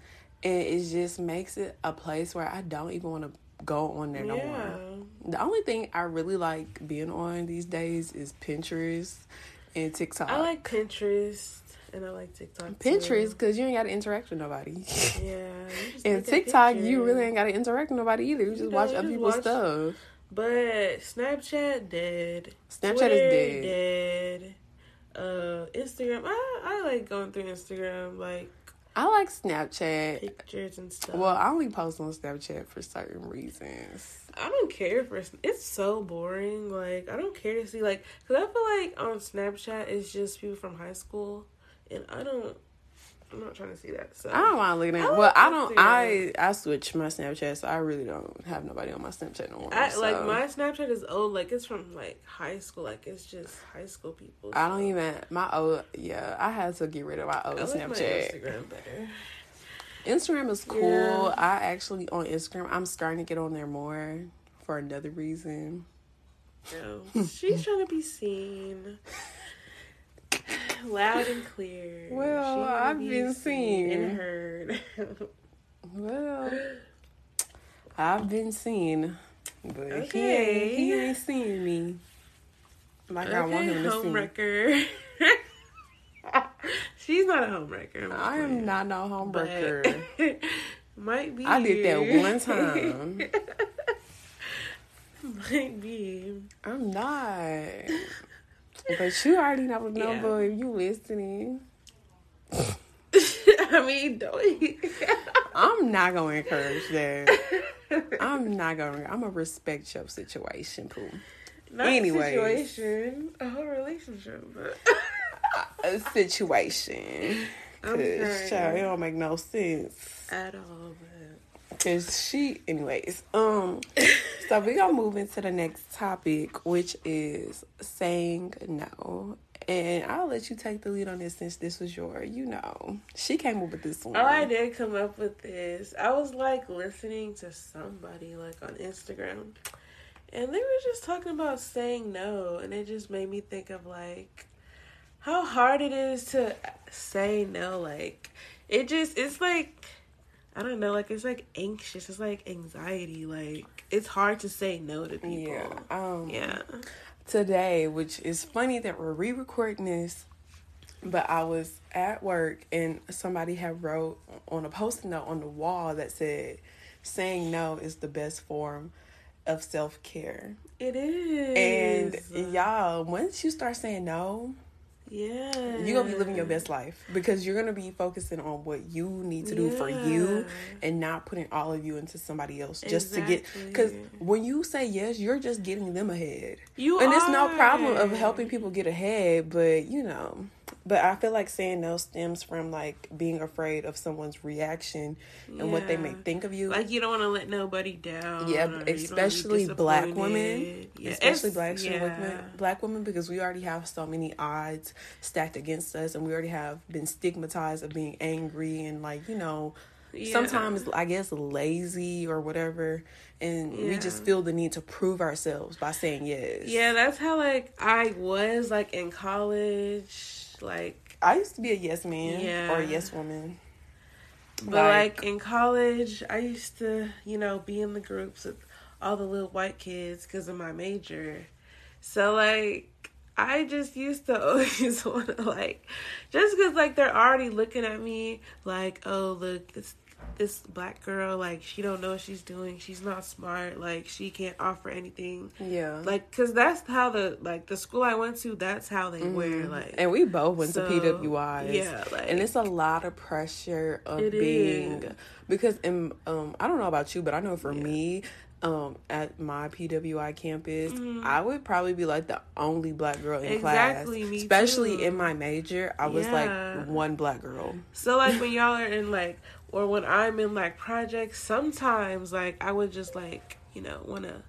[SPEAKER 2] And it just makes it a place where I don't even want to go on there no
[SPEAKER 1] Yeah.
[SPEAKER 2] more. The only thing I really like being on these days is Pinterest and TikTok.
[SPEAKER 1] I like Pinterest and I like TikTok.
[SPEAKER 2] Pinterest because you ain't got to interact with nobody.
[SPEAKER 1] Yeah.
[SPEAKER 2] and TikTok, you really ain't got to interact with nobody either. You just
[SPEAKER 1] You
[SPEAKER 2] watch other people's
[SPEAKER 1] watch-
[SPEAKER 2] stuff.
[SPEAKER 1] But Snapchat dead.
[SPEAKER 2] Snapchat
[SPEAKER 1] Twitter,
[SPEAKER 2] is dead.
[SPEAKER 1] dead. Uh, Instagram. I I like going through Instagram, like
[SPEAKER 2] I like Snapchat.
[SPEAKER 1] pictures and stuff.
[SPEAKER 2] Well, I only post on Snapchat for certain reasons.
[SPEAKER 1] I don't care for it's so boring. Like I don't care to see like because I feel like on Snapchat it's just people from high school, and I don't. I'm not trying to see that. So
[SPEAKER 2] I don't mind looking at.
[SPEAKER 1] I
[SPEAKER 2] well, I don't. I I switched my Snapchat, so I really don't have nobody on my Snapchat no more.
[SPEAKER 1] I, like my Snapchat is old. Like it's from like high school. Like it's just high school people.
[SPEAKER 2] I don't even my old. Yeah, I had to get rid of my old
[SPEAKER 1] I like my
[SPEAKER 2] Snapchat.
[SPEAKER 1] Instagram better.
[SPEAKER 2] Instagram is cool.
[SPEAKER 1] Yeah.
[SPEAKER 2] I actually on Instagram. I'm starting to get on there more for another reason.
[SPEAKER 1] No, she's trying to be seen. Loud and clear.
[SPEAKER 2] Well, I've
[SPEAKER 1] be
[SPEAKER 2] been seen.
[SPEAKER 1] and heard.
[SPEAKER 2] Well, I've been seen, but he ain't he ain't seen me. Like I want him to
[SPEAKER 1] homewrecker. She's not a homewrecker.
[SPEAKER 2] I am
[SPEAKER 1] playing.
[SPEAKER 2] not no homewrecker.
[SPEAKER 1] But Might be.
[SPEAKER 2] I did that one time.
[SPEAKER 1] Might be.
[SPEAKER 2] I'm not. But you already know the
[SPEAKER 1] Yeah.
[SPEAKER 2] if you listening.
[SPEAKER 1] I mean, don't.
[SPEAKER 2] I'm not gonna encourage that. I'm not gonna. I'm gonna respect your situation, Pooh.
[SPEAKER 1] Not
[SPEAKER 2] Anyways.
[SPEAKER 1] situation, a whole relationship. But
[SPEAKER 2] A situation. Cause child, it don't make no sense.
[SPEAKER 1] at all, but
[SPEAKER 2] Cause she, anyways. Um, so we gonna move into the next topic, which is saying no. And I'll let you take the lead on this since this was your, you know, she came up with this one.
[SPEAKER 1] Oh, I did come up with this. I was like listening to somebody like on Instagram, and they were just talking about saying no, and it just made me think of like how hard it is to say no. Like it just it's like I don't know, like it's like anxious. It's like anxiety. Like it's hard to say no to people.
[SPEAKER 2] Yeah. Um,
[SPEAKER 1] Yeah.
[SPEAKER 2] today, which is funny that we're re-recording this, but I was at work and somebody had wrote on a post-it note on the wall that said, "Saying no is the best form of self-care."
[SPEAKER 1] It is.
[SPEAKER 2] And y'all, once you start saying no,
[SPEAKER 1] yeah,
[SPEAKER 2] you're gonna be living your best life because you're gonna be focusing on what you need to do for you and not putting all of you into somebody else just to get because when you say yes you're just getting them ahead.
[SPEAKER 1] You
[SPEAKER 2] and it's no problem of helping people get ahead but you know but i feel like saying no stems from like being afraid of someone's reaction and what they may think of you
[SPEAKER 1] Like you don't want to let nobody down.
[SPEAKER 2] yeah,
[SPEAKER 1] or you don't wanna be
[SPEAKER 2] especially black women.
[SPEAKER 1] Yeah,
[SPEAKER 2] especially
[SPEAKER 1] it's-
[SPEAKER 2] black
[SPEAKER 1] yeah.
[SPEAKER 2] women, black women, because we already have so many odds stacked against us, and we already have been stigmatized of being angry and like you know,
[SPEAKER 1] Yeah.
[SPEAKER 2] sometimes I guess lazy or whatever, and we just feel the need to prove ourselves by saying yes.
[SPEAKER 1] Yeah, that's how like I was like in college, like
[SPEAKER 2] I used to be a yes man
[SPEAKER 1] Yeah.
[SPEAKER 2] or a yes woman.
[SPEAKER 1] but like, in college, I used to you know be in the groups with all the little white kids because of my major. So like I just used to always want to like just because like they're already looking at me like oh look this this black girl like she don't know what she's doing she's not smart like she can't offer anything
[SPEAKER 2] yeah,
[SPEAKER 1] like because that's how the like the school i went to that's how they wear like
[SPEAKER 2] Mm-hmm. and we both went
[SPEAKER 1] So,
[SPEAKER 2] to PWIs.
[SPEAKER 1] yeah, like-
[SPEAKER 2] and it's a lot of pressure of being
[SPEAKER 1] is.
[SPEAKER 2] because in um I don't know about you, but I know for me, um at my PWI campus, I would probably be like the only black girl in
[SPEAKER 1] Mm-hmm. Exactly,
[SPEAKER 2] class.
[SPEAKER 1] me
[SPEAKER 2] Especially
[SPEAKER 1] too.
[SPEAKER 2] in my major, I was
[SPEAKER 1] Yeah.
[SPEAKER 2] like one black girl.
[SPEAKER 1] so like when y'all are in like or when i'm in like projects sometimes like i would just like you know want to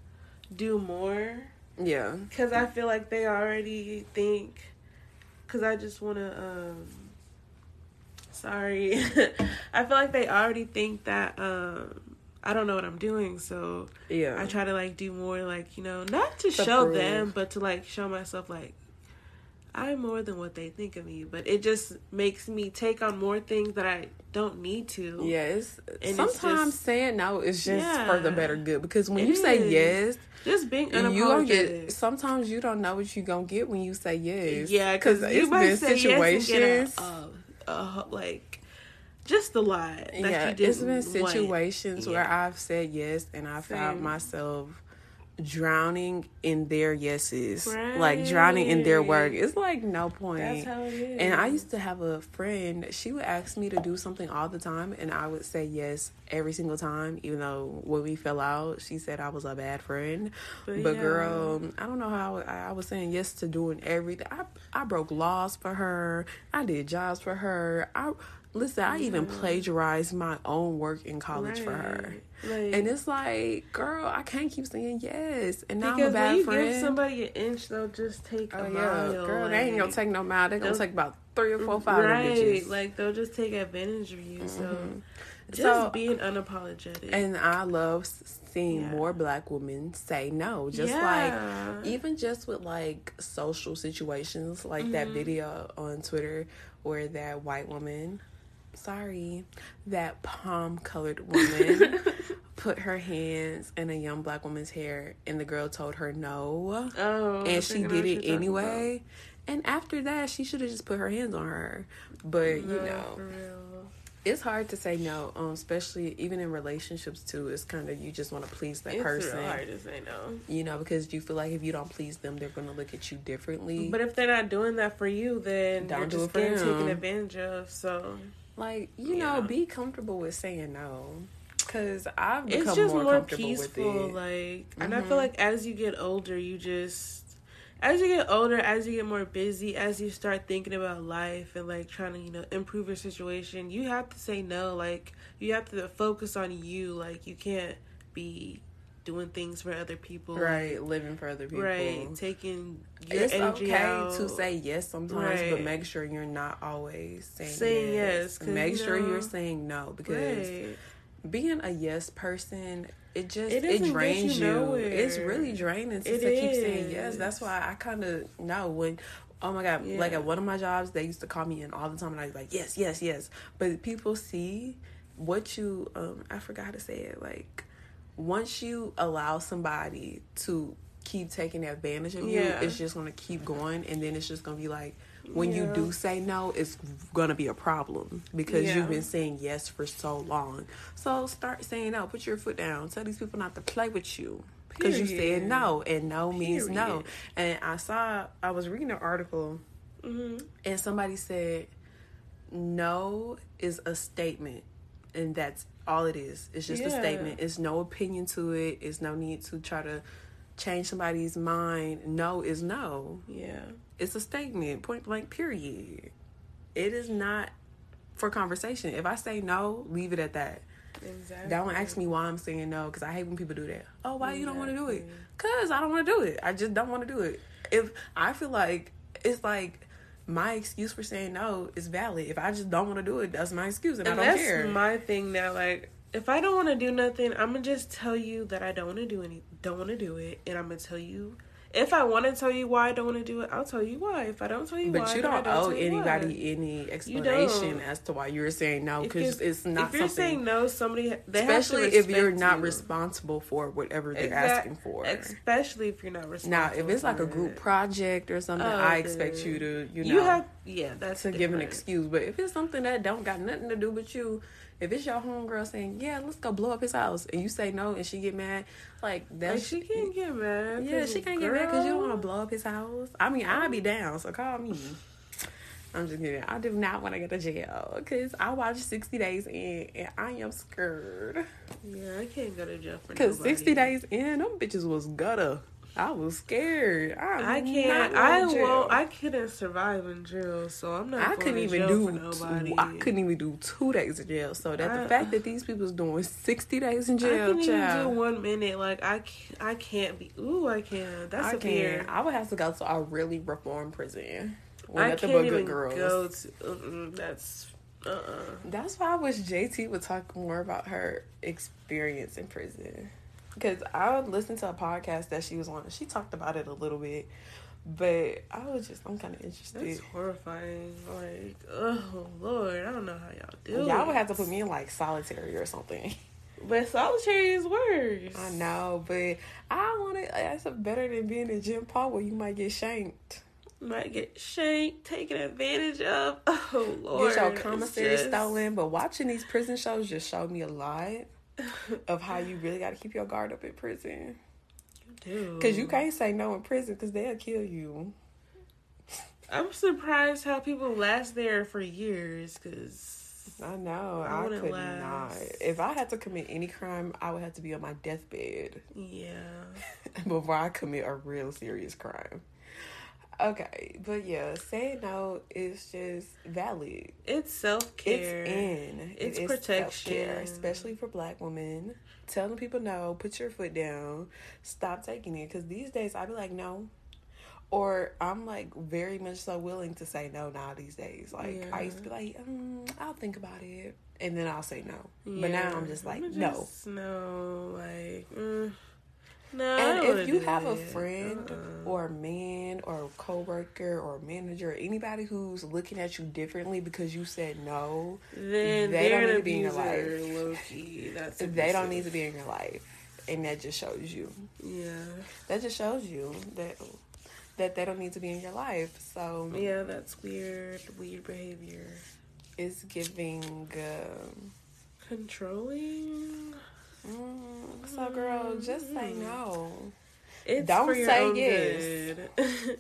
[SPEAKER 1] do more
[SPEAKER 2] Yeah.
[SPEAKER 1] because i feel like they already think because i just want to um sorry i feel like they already think that um I don't know what I'm doing, so
[SPEAKER 2] Yeah.
[SPEAKER 1] I try to like do more like, you know, not to, show them, but to like show myself like I'm more than what they think of me. But it just makes me take on more things that I don't need to.
[SPEAKER 2] Yes. it's sometimes
[SPEAKER 1] just-
[SPEAKER 2] saying no is just
[SPEAKER 1] Yeah.
[SPEAKER 2] for the better good because when you say yes,
[SPEAKER 1] Just being
[SPEAKER 2] you gonna
[SPEAKER 1] unapologetic.
[SPEAKER 2] get. Sometimes you don't know what you're gonna get when you say yes.
[SPEAKER 1] yeah, because you
[SPEAKER 2] it's been situations.
[SPEAKER 1] yes and a, a, a, like just a lot. That
[SPEAKER 2] yeah,
[SPEAKER 1] you didn't
[SPEAKER 2] it's been
[SPEAKER 1] want.
[SPEAKER 2] situations where
[SPEAKER 1] Yeah.
[SPEAKER 2] I've said yes and I found myself drowning in their yeses, like drowning in their work. It's like no point.
[SPEAKER 1] That's how it is.
[SPEAKER 2] And I used to have a friend, she would ask me to do something all the time, and I would say yes every single time, even though when we fell out, she said I was a bad friend. But,
[SPEAKER 1] But yeah.
[SPEAKER 2] girl, I don't know how I, I was saying yes to doing everything. I, I broke laws for her, I did jobs for her. I Listen, I even plagiarized my own work in college for her.
[SPEAKER 1] Like-
[SPEAKER 2] and it's like, girl, I can't keep saying yes. And now I'm a bad
[SPEAKER 1] when you
[SPEAKER 2] friend.
[SPEAKER 1] give somebody an inch, they'll just take
[SPEAKER 2] Oh
[SPEAKER 1] a
[SPEAKER 2] yeah,
[SPEAKER 1] mile.
[SPEAKER 2] girl, they ain't gonna
[SPEAKER 1] like-
[SPEAKER 2] take no mile. They gonna take about three or four, five of
[SPEAKER 1] right. Like they'll just take advantage of you. So just
[SPEAKER 2] So-
[SPEAKER 1] being unapologetic.
[SPEAKER 2] and I love seeing
[SPEAKER 1] Yeah.
[SPEAKER 2] more black women say no. Just
[SPEAKER 1] Yeah.
[SPEAKER 2] like even just with like social situations, like that
[SPEAKER 1] Mm-hmm.
[SPEAKER 2] video on Twitter where that white woman, sorry, that palm colored woman put her hands in a young black woman's hair, and the girl told her no.
[SPEAKER 1] oh,
[SPEAKER 2] and she
[SPEAKER 1] think I know
[SPEAKER 2] did it anyway. And after that, she should have just put her hands on her. But
[SPEAKER 1] about.
[SPEAKER 2] you know, it's hard to say no, um, especially even in relationships too. It's kind of you just want to please that
[SPEAKER 1] It's
[SPEAKER 2] person,
[SPEAKER 1] real hard to say no.
[SPEAKER 2] you know, because you feel like if you don't please them, they're gonna look at you differently.
[SPEAKER 1] But if they're not doing that for you, then
[SPEAKER 2] Don't
[SPEAKER 1] you're
[SPEAKER 2] do
[SPEAKER 1] just
[SPEAKER 2] it for
[SPEAKER 1] getting taken advantage of. So
[SPEAKER 2] like you
[SPEAKER 1] Yeah.
[SPEAKER 2] know, be comfortable with saying no, because I've
[SPEAKER 1] it's just
[SPEAKER 2] more,
[SPEAKER 1] more, peaceful.
[SPEAKER 2] it. Mm-hmm.
[SPEAKER 1] Like, and I feel like as you get older, you just. As you get older, as you get more busy, as you start thinking about life and like trying to, you know, improve your situation, you have to say no. Like, you have to focus on you. Like, you can't be doing things for other people.
[SPEAKER 2] right, living for other people.
[SPEAKER 1] Right. Taking your
[SPEAKER 2] It's
[SPEAKER 1] energy
[SPEAKER 2] okay
[SPEAKER 1] out.
[SPEAKER 2] to say yes sometimes, but make sure you're not always saying,
[SPEAKER 1] Saying
[SPEAKER 2] yes.
[SPEAKER 1] yes,
[SPEAKER 2] Make
[SPEAKER 1] you
[SPEAKER 2] sure
[SPEAKER 1] know-
[SPEAKER 2] you're saying no because
[SPEAKER 1] Right.
[SPEAKER 2] being a yes person, it just
[SPEAKER 1] It
[SPEAKER 2] it, drains
[SPEAKER 1] you nowhere.
[SPEAKER 2] It's really draining to, keep saying yes. That's why I kind of know when. Oh my god! Like at one of my jobs, they used to call me in all the time, and I was like, "Yes, yes, yes." But people see what you. Um, I forgot how to say it. Like once you allow somebody to keep taking advantage of you,
[SPEAKER 1] Yeah.
[SPEAKER 2] it's just gonna keep going, and then it's just gonna be like when you do say no, it's gonna be a problem because
[SPEAKER 1] Yeah.
[SPEAKER 2] you've been saying yes for so long. So start saying no. Put your foot down. Tell these people not to play with you because you said no, and no means no. And I saw I was reading an article,
[SPEAKER 1] Mm-hmm.
[SPEAKER 2] and somebody said no is a statement, and that's all it is. It's just a statement. It's no opinion to it. It's no need to try to change somebody's mind. No is no.
[SPEAKER 1] Yeah.
[SPEAKER 2] It's a statement, point blank, period. It is not for conversation. If I say no, leave it at that.
[SPEAKER 1] Exactly.
[SPEAKER 2] Don't ask me why I'm saying no because I hate when people do that. Oh, why you don't want to do it? Because I don't want to do it. I just don't want to do it. If I feel like it's like my excuse for saying no is valid. If I just don't want to do it, that's my excuse, and,
[SPEAKER 1] And
[SPEAKER 2] I don't care.
[SPEAKER 1] that's
[SPEAKER 2] care.
[SPEAKER 1] my thing now. Like, if I don't want to do nothing, I'm gonna just tell you that I don't want to do any, don't want to do it, and I'm gonna tell you. If I want to tell you why I don't want to do it, I'll tell you why. If I don't tell you why,
[SPEAKER 2] but you
[SPEAKER 1] then I
[SPEAKER 2] don't owe
[SPEAKER 1] you why.
[SPEAKER 2] anybody any explanation as to why you're saying no because it's not
[SPEAKER 1] If you're saying no, somebody they
[SPEAKER 2] especially
[SPEAKER 1] have to
[SPEAKER 2] if you're not
[SPEAKER 1] you.
[SPEAKER 2] responsible for whatever they're
[SPEAKER 1] Exact-
[SPEAKER 2] asking for.
[SPEAKER 1] Especially if you're not responsible.
[SPEAKER 2] Now, if it's like a group
[SPEAKER 1] it.
[SPEAKER 2] project or something,
[SPEAKER 1] Oh,
[SPEAKER 2] I expect
[SPEAKER 1] then
[SPEAKER 2] you to, you know,
[SPEAKER 1] you have yeah, that's
[SPEAKER 2] to give an excuse. But if it's something that don't got nothing to do with you, if it's your homegirl saying, "Yeah, let's go blow up his house," and you say no, and she get mad, like
[SPEAKER 1] Like she can't get mad.
[SPEAKER 2] Yeah, she can't get mad because you don't want to blow up his house. I mean, I'd be down, so call me. I'm just kidding. I do not want to go to jail because I watched 60 Days in and I am scared.
[SPEAKER 1] Yeah, I can't go to jail for
[SPEAKER 2] Because 60 Days in, them bitches was gutter. I was scared. I,
[SPEAKER 1] I can't. I won't. I couldn't survive in jail, so I'm not.
[SPEAKER 2] I
[SPEAKER 1] going
[SPEAKER 2] couldn't even do.
[SPEAKER 1] nobody.
[SPEAKER 2] Two, I couldn't even do two days in jail. So that
[SPEAKER 1] I-
[SPEAKER 2] the fact that these people's doing 60 days in jail,
[SPEAKER 1] I
[SPEAKER 2] jail,
[SPEAKER 1] can even do one minute. Like I, can't, I can't be. Ooh, I can. That's
[SPEAKER 2] I
[SPEAKER 1] severe.
[SPEAKER 2] can't. I would have to go to a really reformed prison. With
[SPEAKER 1] I can't even
[SPEAKER 2] girls.
[SPEAKER 1] go to. Mm-mm, that's Uh-uh.
[SPEAKER 2] That's why I wish JT would talk more about her experience in prison. Because I listened to a podcast that she was on. She talked about it a little bit, but I was just I'm kind of interested.
[SPEAKER 1] That's horrifying. Like, oh lord, I don't know how y'all do.
[SPEAKER 2] Y'all
[SPEAKER 1] it.
[SPEAKER 2] would have to put me in like solitary or something.
[SPEAKER 1] But solitary is worse.
[SPEAKER 2] I know, but I want it. That's better than being in gen pop where you might get shanked.
[SPEAKER 1] Might get shanked, taken advantage of. Oh lord,
[SPEAKER 2] Get your commissary
[SPEAKER 1] just-
[SPEAKER 2] stolen. But watching these prison shows just showed me a lot of how you really got to keep your guard up in prison.
[SPEAKER 1] Dude.
[SPEAKER 2] Because you can't say no in prison because they'll kill you.
[SPEAKER 1] I'm surprised how people last there for years. Cause
[SPEAKER 2] I know.
[SPEAKER 1] I
[SPEAKER 2] could
[SPEAKER 1] last.
[SPEAKER 2] not. If I had to commit any crime, I would have to be on my deathbed
[SPEAKER 1] yeah,
[SPEAKER 2] before I commit a real serious crime. Okay, but yeah, saying no is just valid.
[SPEAKER 1] it's self care.
[SPEAKER 2] It's in.
[SPEAKER 1] It's
[SPEAKER 2] It
[SPEAKER 1] protection.
[SPEAKER 2] especially for black women. Telling people no, put your foot down, stop taking it. Because these days I'd be like, no. Or I'm like very much so willing to say no now these days. Like I used to be like, um, I'll think about it, and then I'll say no. But now I'm just like, no.
[SPEAKER 1] just, no, like, mm, no.
[SPEAKER 2] And if you have a friend
[SPEAKER 1] Uh-uh.
[SPEAKER 2] or a man or a coworker or a manager or anybody who's looking at you differently because you said no,
[SPEAKER 1] then
[SPEAKER 2] they don't need to be in your
[SPEAKER 1] abuser, low key. That's
[SPEAKER 2] they don't need to be in your life. And that just shows you.
[SPEAKER 1] Yeah,
[SPEAKER 2] That just shows you that that they don't need to be in your life. So
[SPEAKER 1] yeah, that's weird. Weird behavior.
[SPEAKER 2] Is giving. Um,
[SPEAKER 1] Controlling.
[SPEAKER 2] Mm, so, girl, just say no.
[SPEAKER 1] It's
[SPEAKER 2] Don't say yes.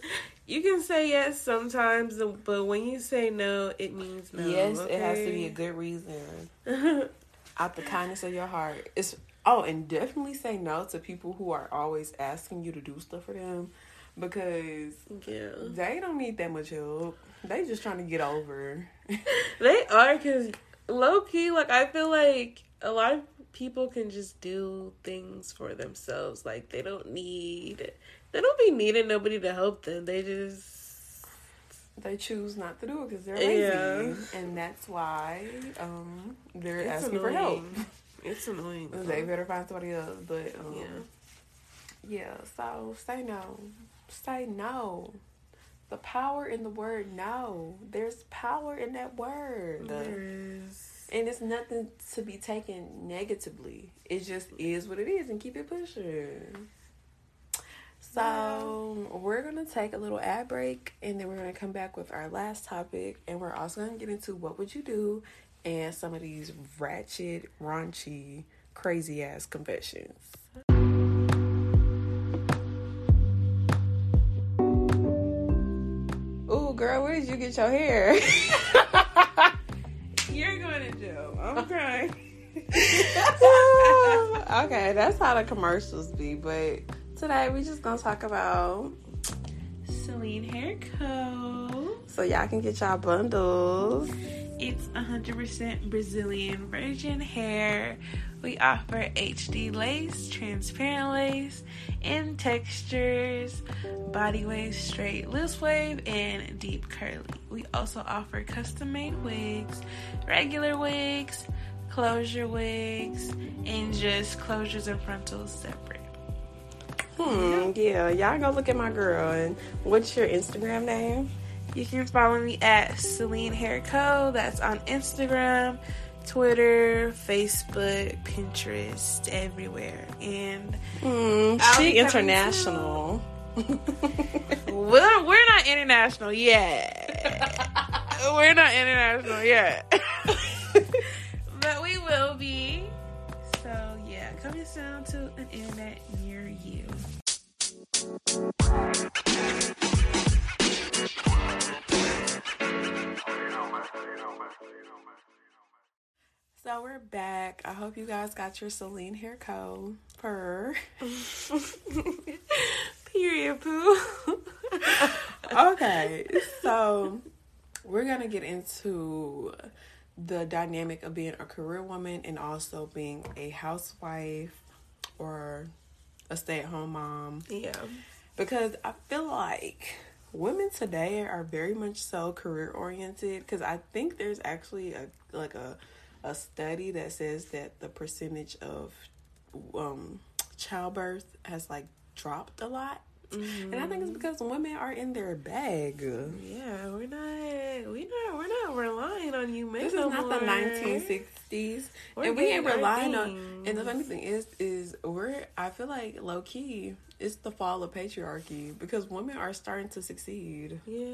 [SPEAKER 1] you can say yes sometimes, but when you say no, it means no.
[SPEAKER 2] yes, it has to be a good reason. out the kindness of your heart. It's oh, and definitely say no to people who are always asking you to do stuff for them because
[SPEAKER 1] yeah,
[SPEAKER 2] they don't need that much help. They just trying to get over.
[SPEAKER 1] they are because low key. Like I feel like a lot of people can just do things for themselves. Like they don't need. They don't be needing nobody to help them. They just
[SPEAKER 2] they choose not to do it because they're lazy,
[SPEAKER 1] Yeah.
[SPEAKER 2] and that's why um they're
[SPEAKER 1] it's
[SPEAKER 2] asking for help.
[SPEAKER 1] It's annoying.
[SPEAKER 2] They better find somebody else. But um,
[SPEAKER 1] Yeah.
[SPEAKER 2] yeah. So say no. Say no. The power in the word no. There's power in that word.
[SPEAKER 1] There is.
[SPEAKER 2] And it's nothing to be taken negatively. It just is what it is and keep it pushing. So we're gonna take a little ad break and then we're gonna come back with our last topic and we're also gonna get into what would you do and some of these ratchet, raunchy, crazy ass confessions. Ooh, girl, where did you get your hair?
[SPEAKER 1] You're going to jail. I'm crying.
[SPEAKER 2] okay, that's how the commercials be. But today we just gonna talk about
[SPEAKER 1] Celine Hair Co.
[SPEAKER 2] so y'all can get y'all bundles.
[SPEAKER 1] It's 100% Brazilian virgin hair. We offer HD lace, transparent lace, in textures, body wave, straight loose wave, and deep curly. We also offer custom made wigs, regular wigs, closure wigs, and just closures and frontals separate.
[SPEAKER 2] Hmm, yeah, y'all go look at my girl. And what's your Instagram name?
[SPEAKER 1] You can follow me at Celine Hair Co. That's on Instagram, Twitter, Facebook, Pinterest, everywhere. And
[SPEAKER 2] mm,
[SPEAKER 1] I'll
[SPEAKER 2] she international.
[SPEAKER 1] we're, we're not international yet. we're not international yet. but we will be. So, yeah, coming soon to an internet near you.
[SPEAKER 2] So we're back. I hope you guys got your Celine Hair Co. Per.
[SPEAKER 1] Period, poo.
[SPEAKER 2] okay, so we're gonna get into the dynamic of being a career woman and also being a housewife or a stay-at-home mom
[SPEAKER 1] yeah.
[SPEAKER 2] because I feel like women today are very much so career oriented because I think there's actually a like a a study that says that the percentage of um childbirth has like dropped a lot. And I think it's because women are in their bag.
[SPEAKER 1] Yeah, we're not. We not. We're not relying on you.
[SPEAKER 2] This is
[SPEAKER 1] no
[SPEAKER 2] not the nineteen sixties,
[SPEAKER 1] We're
[SPEAKER 2] and we ain't relying on. And the funny thing is, is we're. I feel like low key, it's the fall of patriarchy because women are starting to succeed.
[SPEAKER 1] Yeah,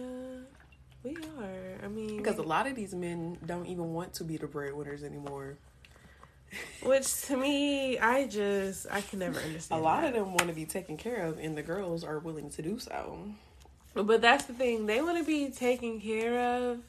[SPEAKER 1] we are. I mean,
[SPEAKER 2] Because a lot of these men don't even want to be the breadwinners anymore.
[SPEAKER 1] which to me, I just I can never understand.
[SPEAKER 2] A lot
[SPEAKER 1] that.
[SPEAKER 2] of them want to be taken care of, and the girls are willing to do so.
[SPEAKER 1] But that's the thing. They want to be taken care of.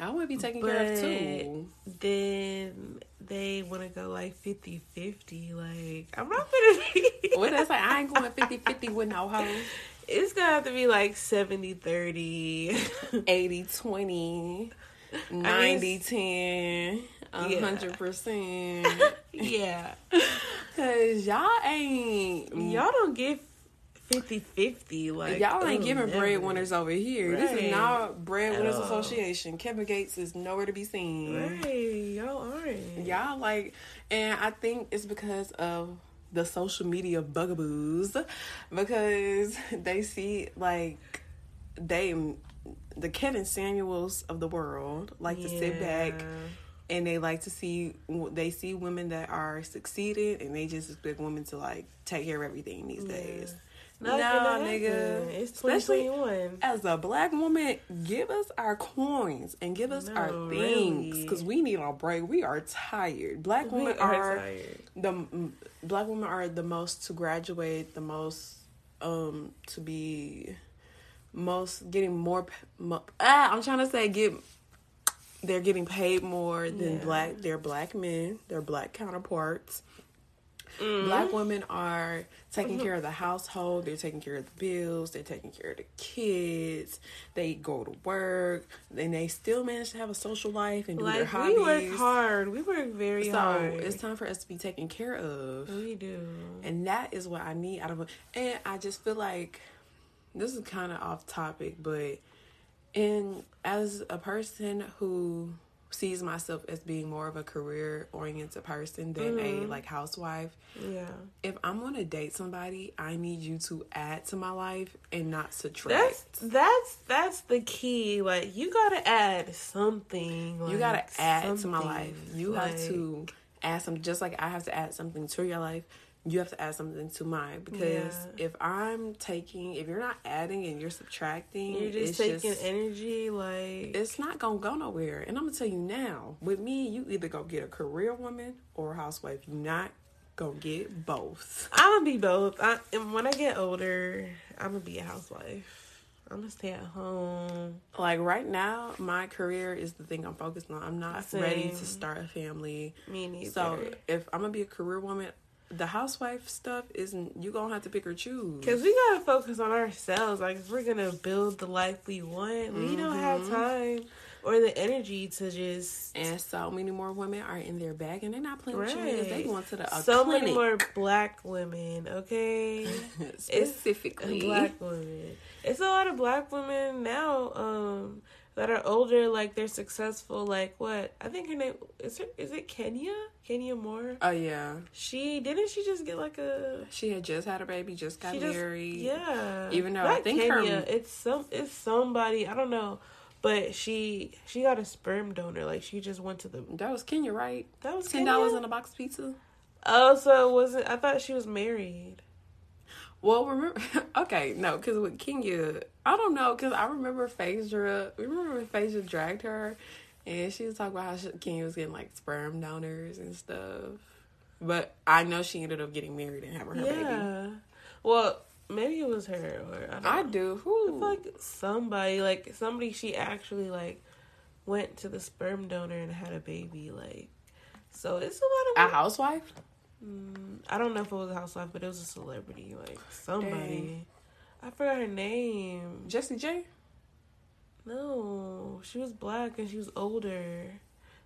[SPEAKER 2] I want to be taken care of too.
[SPEAKER 1] Then they want to go like 50-50. Like I'm not gonna be.
[SPEAKER 2] What that's like, I ain't going 50-50 with no hoe.
[SPEAKER 1] It's gonna have to be like 70-30.
[SPEAKER 2] 80 20 90 10 100%
[SPEAKER 1] yeah.
[SPEAKER 2] because y'all ain't mm.
[SPEAKER 1] Y'all don't give 50-50. Like
[SPEAKER 2] y'all ain't
[SPEAKER 1] oh,
[SPEAKER 2] giving
[SPEAKER 1] never.
[SPEAKER 2] breadwinners over here this is not breadwinners
[SPEAKER 1] At all.
[SPEAKER 2] association kevin gates is nowhere to be seen
[SPEAKER 1] Right, y'all aren't.
[SPEAKER 2] y'all like and i think it's because of the social media bugaboos because they see like they the kevin samuels of the world like to sit back and they like to see they see women that are succeeded and they just expect women to like take care of everything these days
[SPEAKER 1] Not
[SPEAKER 2] nah, nigga.
[SPEAKER 1] It's
[SPEAKER 2] Especially
[SPEAKER 1] 2021.
[SPEAKER 2] as a black woman, give us our coins and give us our
[SPEAKER 1] No,
[SPEAKER 2] things
[SPEAKER 1] really.
[SPEAKER 2] because we need a break. We are tired. Black
[SPEAKER 1] We
[SPEAKER 2] women
[SPEAKER 1] are
[SPEAKER 2] the black women are the most to graduate, the most um to be most getting more. Mo, ah, I'm trying to say get. They're getting paid more than
[SPEAKER 1] Yeah.
[SPEAKER 2] black. They're black men. They're black counterparts.
[SPEAKER 1] Mm-hmm.
[SPEAKER 2] Black women are taking care of the household. They're taking care of the bills. They're taking care of the kids. They go to work. And they still manage to have a social life and do their
[SPEAKER 1] Like
[SPEAKER 2] hobbies.
[SPEAKER 1] we work hard. We work very
[SPEAKER 2] So
[SPEAKER 1] hard.
[SPEAKER 2] it's time for us to be taken care of.
[SPEAKER 1] we do.
[SPEAKER 2] And that is what I need out of it. And I just feel like this is kind of off topic, but and as a person who sees myself as being more of a career oriented person than
[SPEAKER 1] Mm-hmm.
[SPEAKER 2] a like housewife,
[SPEAKER 1] Yeah.
[SPEAKER 2] if I'm gonna date somebody, I need you to add to my life and not subtract.
[SPEAKER 1] That's that's that's the key. Like you gotta add something.
[SPEAKER 2] you gotta add to my life. You have to add some just like I have to add something to your life. You have to add something to mine because
[SPEAKER 1] Yeah.
[SPEAKER 2] if I'm taking, if you're not adding and you're subtracting,
[SPEAKER 1] You're just taking
[SPEAKER 2] just,
[SPEAKER 1] energy. Like
[SPEAKER 2] it's not gonna go nowhere. And I'm gonna tell you now, with me, you either go get a career woman or a housewife. You're not gonna get both.
[SPEAKER 1] I'm gonna be both. I, and when I get older, I'm gonna be a housewife. I'm gonna stay at home.
[SPEAKER 2] Like right now, my career is the thing I'm focused on. I'm not ready to start a family.
[SPEAKER 1] Me neither.
[SPEAKER 2] So if I'm gonna be a career woman, the housewife stuff isn't. You gonna have to pick or choose.
[SPEAKER 1] Cause we gotta focus on ourselves. Like if we're gonna build the life we want, we don't
[SPEAKER 2] Mm-hmm.
[SPEAKER 1] have time or the energy to just
[SPEAKER 2] and so many more women are in their bag, and they're not playing with you. They
[SPEAKER 1] Right.
[SPEAKER 2] going to the
[SPEAKER 1] so
[SPEAKER 2] clinic
[SPEAKER 1] many more black women. Okay,
[SPEAKER 2] specifically.
[SPEAKER 1] black women. It's a lot of black women now um, that are older. Like they're successful. Like what? I think her name is. Her, is it Kenya? Kenya Moore.
[SPEAKER 2] Oh yeah,
[SPEAKER 1] She didn't. She just get like a.
[SPEAKER 2] she had just had a baby, just got
[SPEAKER 1] just
[SPEAKER 2] married.
[SPEAKER 1] yeah.
[SPEAKER 2] Even though I
[SPEAKER 1] Not
[SPEAKER 2] think her-
[SPEAKER 1] Kenya, it's some it's somebody I don't know, but she she got a sperm donor. Like she just went to the
[SPEAKER 2] That was Kenya, right?
[SPEAKER 1] that was
[SPEAKER 2] Ten dollars in a box of pizza.
[SPEAKER 1] Oh, so it wasn't I thought she was married.
[SPEAKER 2] Well, remember, okay, no, because with Kenya, I don't know, because I remember Phaedra, remember when Phaedra dragged her, and she was talking about how she, Kenya was getting like sperm donors and stuff. But I know she ended up getting married and having her baby.
[SPEAKER 1] yeah. Well, maybe it was her or I
[SPEAKER 2] I do.
[SPEAKER 1] I
[SPEAKER 2] Who?
[SPEAKER 1] feel like somebody like somebody she actually like went to the sperm donor and had a baby like so it's a
[SPEAKER 2] a
[SPEAKER 1] lot of A
[SPEAKER 2] housewife?
[SPEAKER 1] Mm, I don't know if it was a housewife but it was a celebrity like somebody I forgot her name
[SPEAKER 2] Jessie J?
[SPEAKER 1] no she was black and she was older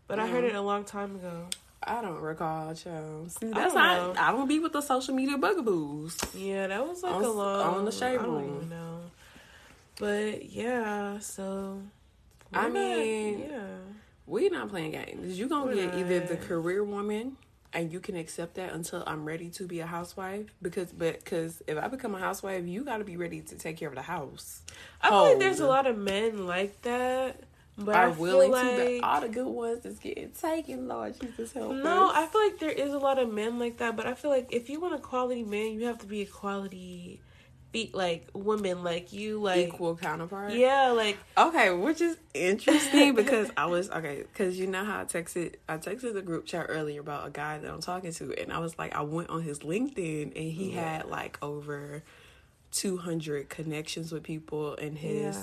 [SPEAKER 1] but I heard it a long time ago
[SPEAKER 2] I don't recall, child. See,
[SPEAKER 1] I
[SPEAKER 2] that's
[SPEAKER 1] don't
[SPEAKER 2] not.
[SPEAKER 1] know.
[SPEAKER 2] I don't be with the social media bugaboos.
[SPEAKER 1] yeah that was like
[SPEAKER 2] On-
[SPEAKER 1] a long
[SPEAKER 2] on the shade
[SPEAKER 1] I don't
[SPEAKER 2] room.
[SPEAKER 1] even know But yeah, so
[SPEAKER 2] I
[SPEAKER 1] we're not-
[SPEAKER 2] mean,
[SPEAKER 1] yeah.
[SPEAKER 2] We not playing games. You gonna
[SPEAKER 1] We're
[SPEAKER 2] get either the career woman, and you can accept that until I'm ready to be a housewife. Because, but because if I become a housewife, you got to be ready to take care of the house.
[SPEAKER 1] I feel like there's a lot of men like that, but I
[SPEAKER 2] Are
[SPEAKER 1] feel
[SPEAKER 2] willing
[SPEAKER 1] like
[SPEAKER 2] to. All the good ones is getting taken. Lord Jesus help
[SPEAKER 1] no,
[SPEAKER 2] us.
[SPEAKER 1] I feel like there is a lot of men like that, but I feel like if you want a quality man, you have to be a quality, be like women like you, like
[SPEAKER 2] equal counterpart.
[SPEAKER 1] yeah, like
[SPEAKER 2] Okay, which is interesting because I was okay because you know how I texted I texted the group chat earlier about a guy that I'm talking to, and I was like, I went on his LinkedIn and he had like over 200 connections with people, and his
[SPEAKER 1] Yeah.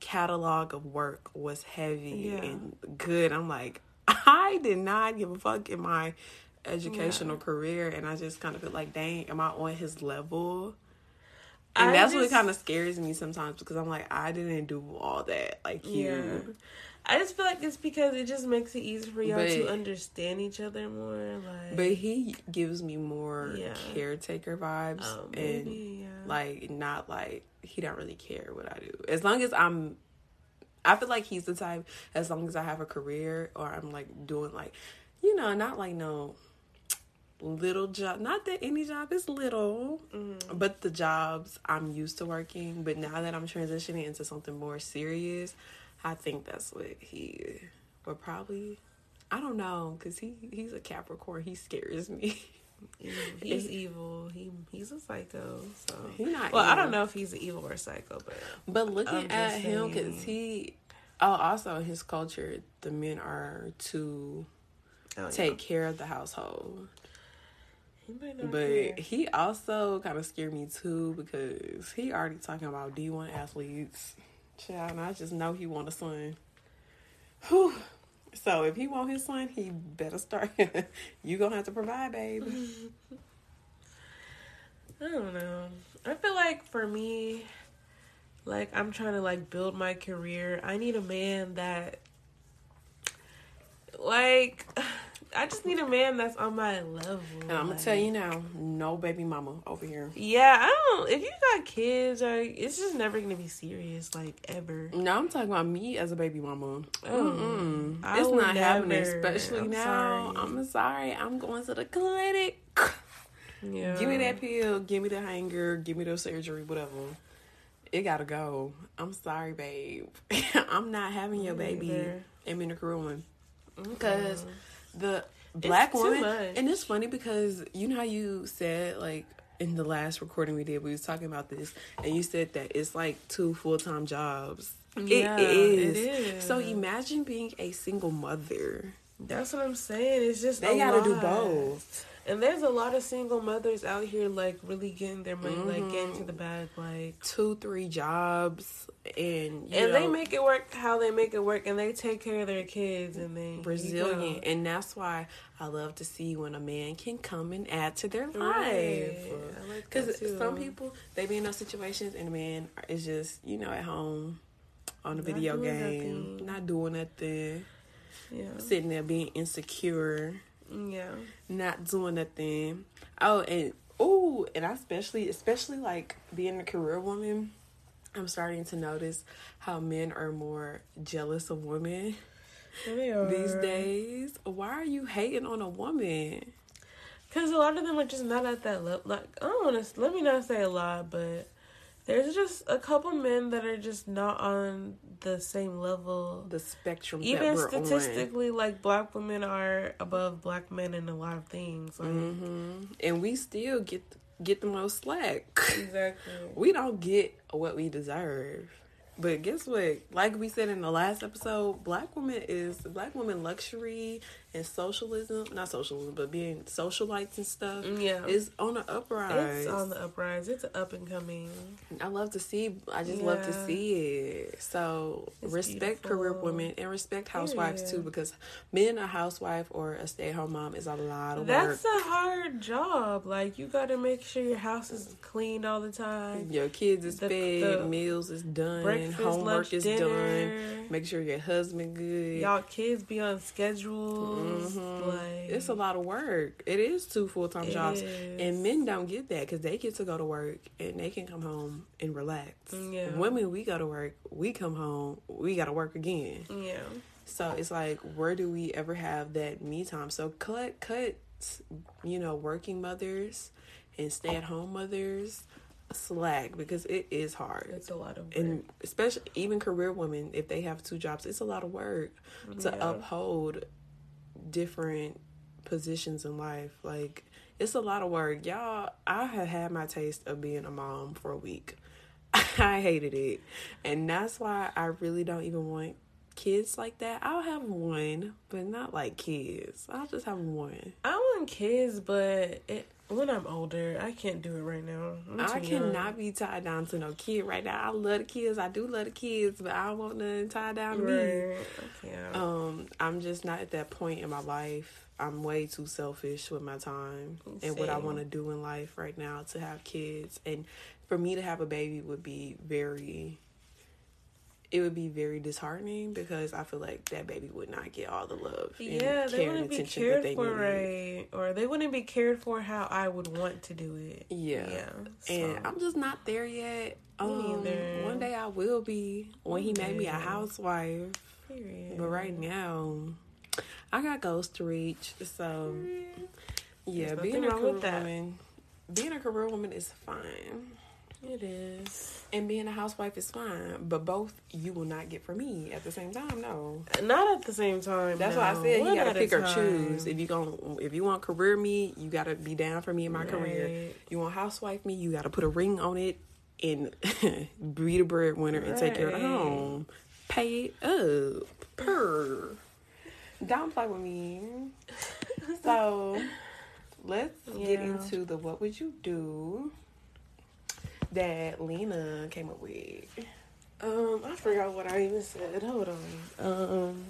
[SPEAKER 2] catalog of work was heavy
[SPEAKER 1] Yeah.
[SPEAKER 2] and good. I'm like, I did not give a fuck in my educational career, and I just kind of feel like, dang, am I on his level? And
[SPEAKER 1] I
[SPEAKER 2] that's what kind of scares me sometimes because I'm like, I didn't do all that like you.
[SPEAKER 1] Yeah. I just feel like it's because it just makes it easier for y'all to understand each other more. Like,
[SPEAKER 2] But he gives me more
[SPEAKER 1] Yeah.
[SPEAKER 2] caretaker vibes
[SPEAKER 1] Oh,
[SPEAKER 2] and
[SPEAKER 1] maybe, yeah.
[SPEAKER 2] like not like he don't really care what I do. As long as I'm I feel like he's the type as long as I have a career or I'm like doing like you know, not like no little job not that any job is little
[SPEAKER 1] Mm-hmm.
[SPEAKER 2] but the jobs i'm used to working but now that i'm transitioning into something more serious i think that's what he would probably i don't know because he he's a capricorn he scares me
[SPEAKER 1] he's evil. He he's a psycho. So
[SPEAKER 2] He not
[SPEAKER 1] well, I don't know if he's evil or psycho, but
[SPEAKER 2] but looking at him because he oh also his culture the men are to
[SPEAKER 1] oh, yeah.
[SPEAKER 2] take care of the household
[SPEAKER 1] He might not
[SPEAKER 2] But he also kind of scared me too because he already talking about D one athletes. Child, and I just know he want a son. Whew. So if he want his son, he better start. you gonna have to provide, babe.
[SPEAKER 1] I don't know. I feel like for me, like I'm trying to like build my career. I need a man that like I just need a man that's on my level.
[SPEAKER 2] And I'm gonna
[SPEAKER 1] like-
[SPEAKER 2] tell you now, no baby mama over here.
[SPEAKER 1] Yeah, I don't if you got kids, like it's just never gonna be serious, like ever.
[SPEAKER 2] No, I'm talking about me as a baby mama. Oh,
[SPEAKER 1] Mm-mm.
[SPEAKER 2] It's not happening, especially
[SPEAKER 1] I'm
[SPEAKER 2] now.
[SPEAKER 1] sorry.
[SPEAKER 2] I'm sorry. I'm going to the clinic.
[SPEAKER 1] Yeah.
[SPEAKER 2] Give me that pill. Give me the hanger. Give me the surgery. Whatever. It gotta go. I'm sorry, babe. I'm not having your baby. I'm in career woman because the black woman. And it's funny because you know how you said like in the last recording we did, we was talking about this, and you said that it's like two full time jobs.
[SPEAKER 1] Yeah,
[SPEAKER 2] it is.
[SPEAKER 1] it is.
[SPEAKER 2] So imagine being a single mother.
[SPEAKER 1] That's what I'm saying. It's just
[SPEAKER 2] They
[SPEAKER 1] a
[SPEAKER 2] gotta do both.
[SPEAKER 1] And there's a lot of single mothers out here like really getting their money, like getting
[SPEAKER 2] Mm-hmm.
[SPEAKER 1] to the bag, like
[SPEAKER 2] Two, three jobs, and
[SPEAKER 1] and they make it work how they make it work, and they take care of their kids, and they
[SPEAKER 2] resilient
[SPEAKER 1] you know.
[SPEAKER 2] and that's why i love to see when a man can come and add to their life because
[SPEAKER 1] that too.
[SPEAKER 2] some people they be in those situations and a man is just you know at home on the
[SPEAKER 1] Not
[SPEAKER 2] video game
[SPEAKER 1] nothing.
[SPEAKER 2] not doing nothing
[SPEAKER 1] Yeah,
[SPEAKER 2] sitting there being insecure
[SPEAKER 1] yeah,
[SPEAKER 2] not doing nothing oh and oh and i especially especially like being a career woman i'm starting to notice how men are more jealous of women
[SPEAKER 1] they are
[SPEAKER 2] these days. Why are you hating on a woman?
[SPEAKER 1] Because a lot of them are just not at that level. Like I don't want to. Let me not say a lot, but there's just a couple men that are just not on the same level.
[SPEAKER 2] The spectrum
[SPEAKER 1] Even
[SPEAKER 2] that we're
[SPEAKER 1] statistically, like black women are above black men in a lot of things. Like
[SPEAKER 2] on, hmm and we still get get the most slack.
[SPEAKER 1] exactly.
[SPEAKER 2] we don't get what we deserve. But guess what? Like we said in the last episode, black woman is black woman luxury and socialism, not socialism, but being socialites and stuff mm,
[SPEAKER 1] Yeah.
[SPEAKER 2] is on the uprise.
[SPEAKER 1] It's on the uprise. It's up and coming.
[SPEAKER 2] I love to see. I just love to see it. So
[SPEAKER 1] It's
[SPEAKER 2] respect career women and respect housewives too, because being a housewife or a stay at home mom is a lot of
[SPEAKER 1] That's
[SPEAKER 2] work.
[SPEAKER 1] That's a hard job. Like you got to make sure your house is cleaned all the time.
[SPEAKER 2] Your kids is
[SPEAKER 1] The-
[SPEAKER 2] fed,
[SPEAKER 1] the
[SPEAKER 2] meals is done,
[SPEAKER 1] breakfast,
[SPEAKER 2] homework
[SPEAKER 1] lunch,
[SPEAKER 2] is
[SPEAKER 1] dinner.
[SPEAKER 2] done. Make sure your husband good.
[SPEAKER 1] Y'all kids be on schedule. Bills. Like
[SPEAKER 2] It's a lot of work. It is two full time jobs,
[SPEAKER 1] is.
[SPEAKER 2] and men don't get that because they get to go to work and they can come home and relax.
[SPEAKER 1] Yeah.
[SPEAKER 2] Women, we go to work, we come home, we got to work again.
[SPEAKER 1] Yeah.
[SPEAKER 2] So it's like, where do we ever have that me time? So cut, cut, you know, working mothers and stay at home mothers slack because it is hard.
[SPEAKER 1] It's a lot of work.
[SPEAKER 2] and especially even career women if they have two jobs it's a lot of work to uphold different positions in life. Like it's a lot of work. Y'all i have had my taste of being a mom for a week. I hated it. And that's why i really don't even want kids like that. I'll have one but not like kids. I'll just have one.
[SPEAKER 1] I want kids, but it, when I'm older, I can't do it right now.
[SPEAKER 2] I
[SPEAKER 1] too young.
[SPEAKER 2] cannot be tied down to no kid right now. I love the kids. I do love the kids, but I don't want nothing tied down to me.
[SPEAKER 1] Right.
[SPEAKER 2] Um, I'm just not at that point in my life. I'm way too selfish with my time and what I want to do in life right now to have kids. And for me to have a baby would be very it would be very disheartening because I feel like that baby would not get all the love and
[SPEAKER 1] yeah, they
[SPEAKER 2] and
[SPEAKER 1] wouldn't be cared for right, or they wouldn't be cared for how I would want to do it.
[SPEAKER 2] Yeah.
[SPEAKER 1] yeah.
[SPEAKER 2] And
[SPEAKER 1] so-
[SPEAKER 2] I'm just not there yet. Um, one day I will be when he made me a housewife.
[SPEAKER 1] Period.
[SPEAKER 2] But right now, I got goals to reach. So, yeah,
[SPEAKER 1] There's
[SPEAKER 2] being a career
[SPEAKER 1] with that.
[SPEAKER 2] woman, being a career woman is fine,
[SPEAKER 1] it is
[SPEAKER 2] and being a housewife is fine. But both you will not get from me at the same time. No,
[SPEAKER 1] not at the same time.
[SPEAKER 2] that's
[SPEAKER 1] no.
[SPEAKER 2] why I said you gotta pick or choose. If you gon' if you want career me, you gotta be down for me in my career. You want housewife me, you gotta put a ring on it and be the breadwinner and take care of the home. Pay it up. Purr. Don't play with me. So let's get into the what would you do that Lena came up with.
[SPEAKER 1] Um, I forgot what I even said. Hold on. Um,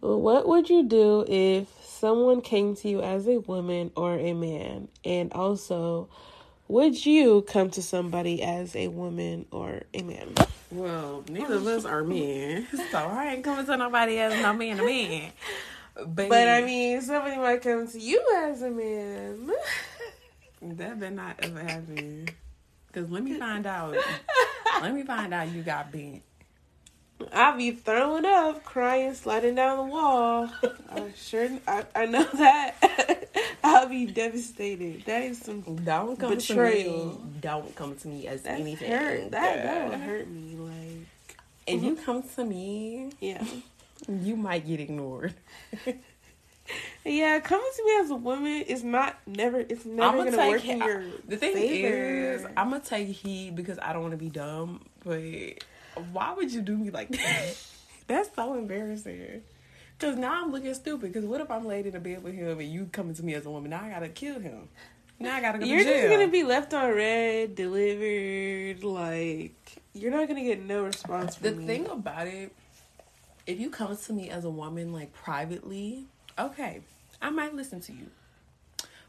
[SPEAKER 1] what would you do if someone came to you as a woman or a man? And also, would you come to somebody as a woman or a man?
[SPEAKER 2] Well, neither of us are men, so I ain't coming to nobody as no man to man. But,
[SPEAKER 1] But I mean, somebody might come to you as a man.
[SPEAKER 2] that better not ever happen. Cause let me find out. let me find out you got bent.
[SPEAKER 1] I'll be throwing up, crying, sliding down the wall. I'm sure, I, I know that. I'll be devastated. That is some
[SPEAKER 2] Don't come
[SPEAKER 1] Betrayal.
[SPEAKER 2] to me. Don't come to me as
[SPEAKER 1] That's
[SPEAKER 2] anything.
[SPEAKER 1] hurt. That that would hurt me. Like,
[SPEAKER 2] If you mm-hmm. come to me,
[SPEAKER 1] yeah,
[SPEAKER 2] you might get ignored.
[SPEAKER 1] yeah. Coming to me as a woman is not never. It's never
[SPEAKER 2] I'ma
[SPEAKER 1] gonna work
[SPEAKER 2] take
[SPEAKER 1] in your.
[SPEAKER 2] The thing
[SPEAKER 1] favor.
[SPEAKER 2] is, I'm gonna take heed because I don't want to be dumb. But why would you do me like that? That's so embarrassing. Cause now I'm looking stupid. Cause what if I'm laid in a bed with him and you coming to me as a woman? Now I gotta kill him. Now I gotta go
[SPEAKER 1] You're
[SPEAKER 2] to jail.
[SPEAKER 1] just gonna be left on red, delivered. Like, you're not gonna get no response
[SPEAKER 2] The
[SPEAKER 1] from me.
[SPEAKER 2] thing about it, if you come to me as a woman, like privately, okay, I might listen to you.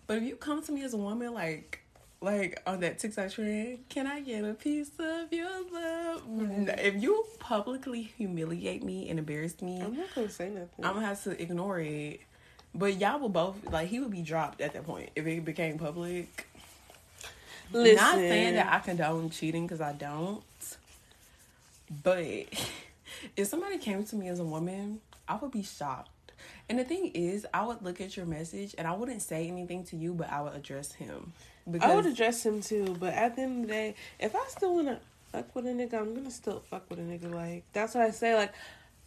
[SPEAKER 2] But if you come to me as a woman, like, like on that TikTok trend, can I get a piece of your love? Mm-hmm. If you publicly humiliate me and embarrass me,
[SPEAKER 1] I'm not gonna say nothing.
[SPEAKER 2] I'm gonna have to ignore it. But y'all will both like he would be dropped at that point if it became public.
[SPEAKER 1] Listen,
[SPEAKER 2] Not saying that I condone cheating because I don't, but if somebody came to me as a woman, I would be shocked. And the thing is, I would look at your message and I wouldn't say anything to you, but I would address him because
[SPEAKER 1] I would address him too, but at the end of the day, if I still wanna fuck with a nigga, I'm gonna still fuck with a nigga. Like that's what I say. Like,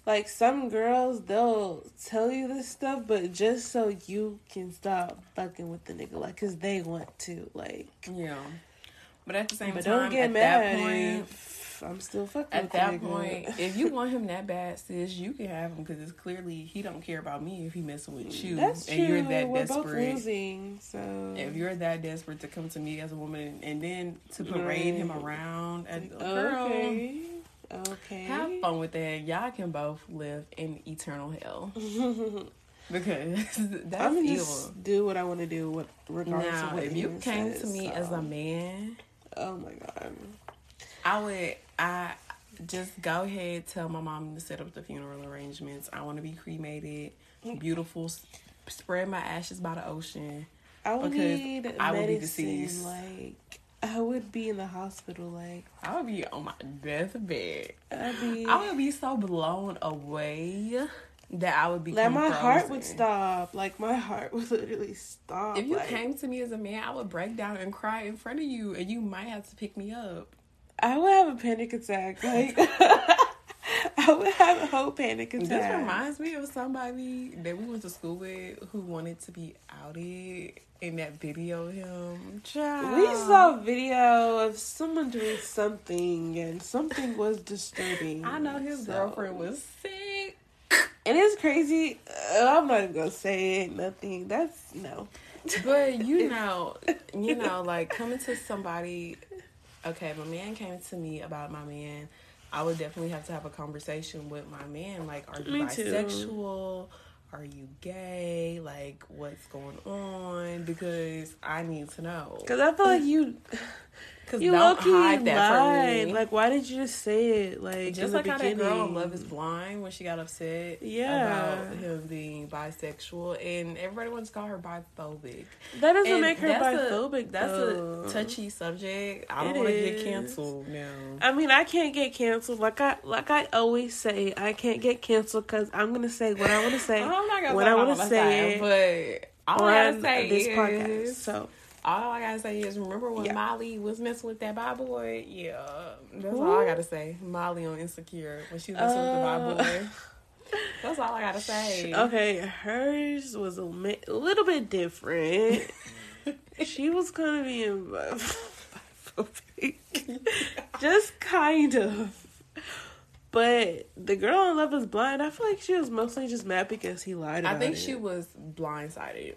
[SPEAKER 1] like some girls, they'll tell you this stuff, but just so you can stop fucking with the nigga, like, cause they want to. Like,
[SPEAKER 2] yeah. But at the same
[SPEAKER 1] but
[SPEAKER 2] time,
[SPEAKER 1] don't get
[SPEAKER 2] at
[SPEAKER 1] mad
[SPEAKER 2] that point,
[SPEAKER 1] if I'm still fucking
[SPEAKER 2] at
[SPEAKER 1] with
[SPEAKER 2] that point, if you want him that bad, sis, you can have him because it's clearly he don't care about me if he messing with you,
[SPEAKER 1] that's
[SPEAKER 2] and
[SPEAKER 1] true.
[SPEAKER 2] you're that
[SPEAKER 1] We're both
[SPEAKER 2] desperate.
[SPEAKER 1] losing, so
[SPEAKER 2] If you're that desperate to come to me as a woman and then to parade him around, at the girl,
[SPEAKER 1] okay, okay,
[SPEAKER 2] have fun with that. Y'all can both live in eternal hell because that's
[SPEAKER 1] I'm gonna
[SPEAKER 2] evil.
[SPEAKER 1] just do what I want to do, what regardless of
[SPEAKER 2] Now,
[SPEAKER 1] what
[SPEAKER 2] if you came to me
[SPEAKER 1] so.
[SPEAKER 2] as a man,
[SPEAKER 1] oh my god,
[SPEAKER 2] I would I just go ahead, tell my mom to set up the funeral arrangements. I want to be cremated, beautiful, spread my ashes by the ocean.
[SPEAKER 1] I would
[SPEAKER 2] Because
[SPEAKER 1] need
[SPEAKER 2] I would be deceased.
[SPEAKER 1] Like I would be in the hospital. Like
[SPEAKER 2] I would be on my deathbed.
[SPEAKER 1] I'd be.
[SPEAKER 2] I would be so blown away that I would be
[SPEAKER 1] like my heart would stop. Like my heart would literally stop.
[SPEAKER 2] If you
[SPEAKER 1] like,
[SPEAKER 2] came to me as a man, I would break down and cry in front of you, and you might have to pick me up.
[SPEAKER 1] I would have a panic attack. Like I would have a whole panic attack.
[SPEAKER 2] This reminds me of somebody that we went to school with who wanted to be outed in that video of him. Child.
[SPEAKER 1] We saw a video of someone doing something, and something was disturbing.
[SPEAKER 2] I know his
[SPEAKER 1] So-
[SPEAKER 2] girlfriend was sick.
[SPEAKER 1] and it's crazy. Uh, I'm not even gonna say it. Nothing. That's no.
[SPEAKER 2] But you know, you know, like coming to somebody. Okay, my man came to me about my man. I would definitely have to have a conversation with my man. Like, are you
[SPEAKER 1] Me too.
[SPEAKER 2] bisexual? Are you gay? Like, what's going on? Because I need to know.
[SPEAKER 1] Because I feel like you,
[SPEAKER 2] Because
[SPEAKER 1] you
[SPEAKER 2] don't hide that
[SPEAKER 1] lied.
[SPEAKER 2] me.
[SPEAKER 1] Like, why did you just say it? Like, in
[SPEAKER 2] Just
[SPEAKER 1] the
[SPEAKER 2] like how that girl
[SPEAKER 1] beginning?
[SPEAKER 2] in Love is Blind when she got upset
[SPEAKER 1] Yeah.
[SPEAKER 2] about him being bisexual, and everybody wants to call her biphobic.
[SPEAKER 1] That doesn't
[SPEAKER 2] And
[SPEAKER 1] make her
[SPEAKER 2] that's
[SPEAKER 1] biphobic.
[SPEAKER 2] A, that's a touchy subject. I don't want to get canceled now.
[SPEAKER 1] I mean, I can't get canceled. Like I, like I always say, I can't get canceled because I'm gonna say what I want to say
[SPEAKER 2] I'm not gonna
[SPEAKER 1] when I want to say it
[SPEAKER 2] but all I gotta say
[SPEAKER 1] this
[SPEAKER 2] is,
[SPEAKER 1] podcast. So
[SPEAKER 2] all I gotta say is, remember when
[SPEAKER 1] Yeah.
[SPEAKER 2] Molly was messing with that bad boy? Yeah, that's all I gotta say. Molly on Insecure when she was messing with the
[SPEAKER 1] Uh,
[SPEAKER 2] bad boy. That's all I gotta say.
[SPEAKER 1] okay, hers was a, mi- a little bit different. she was kind of being just kind of. But the girl in Love Is Blind, I feel like she was mostly just mad because he lied
[SPEAKER 2] I think
[SPEAKER 1] it.
[SPEAKER 2] she was blindsided.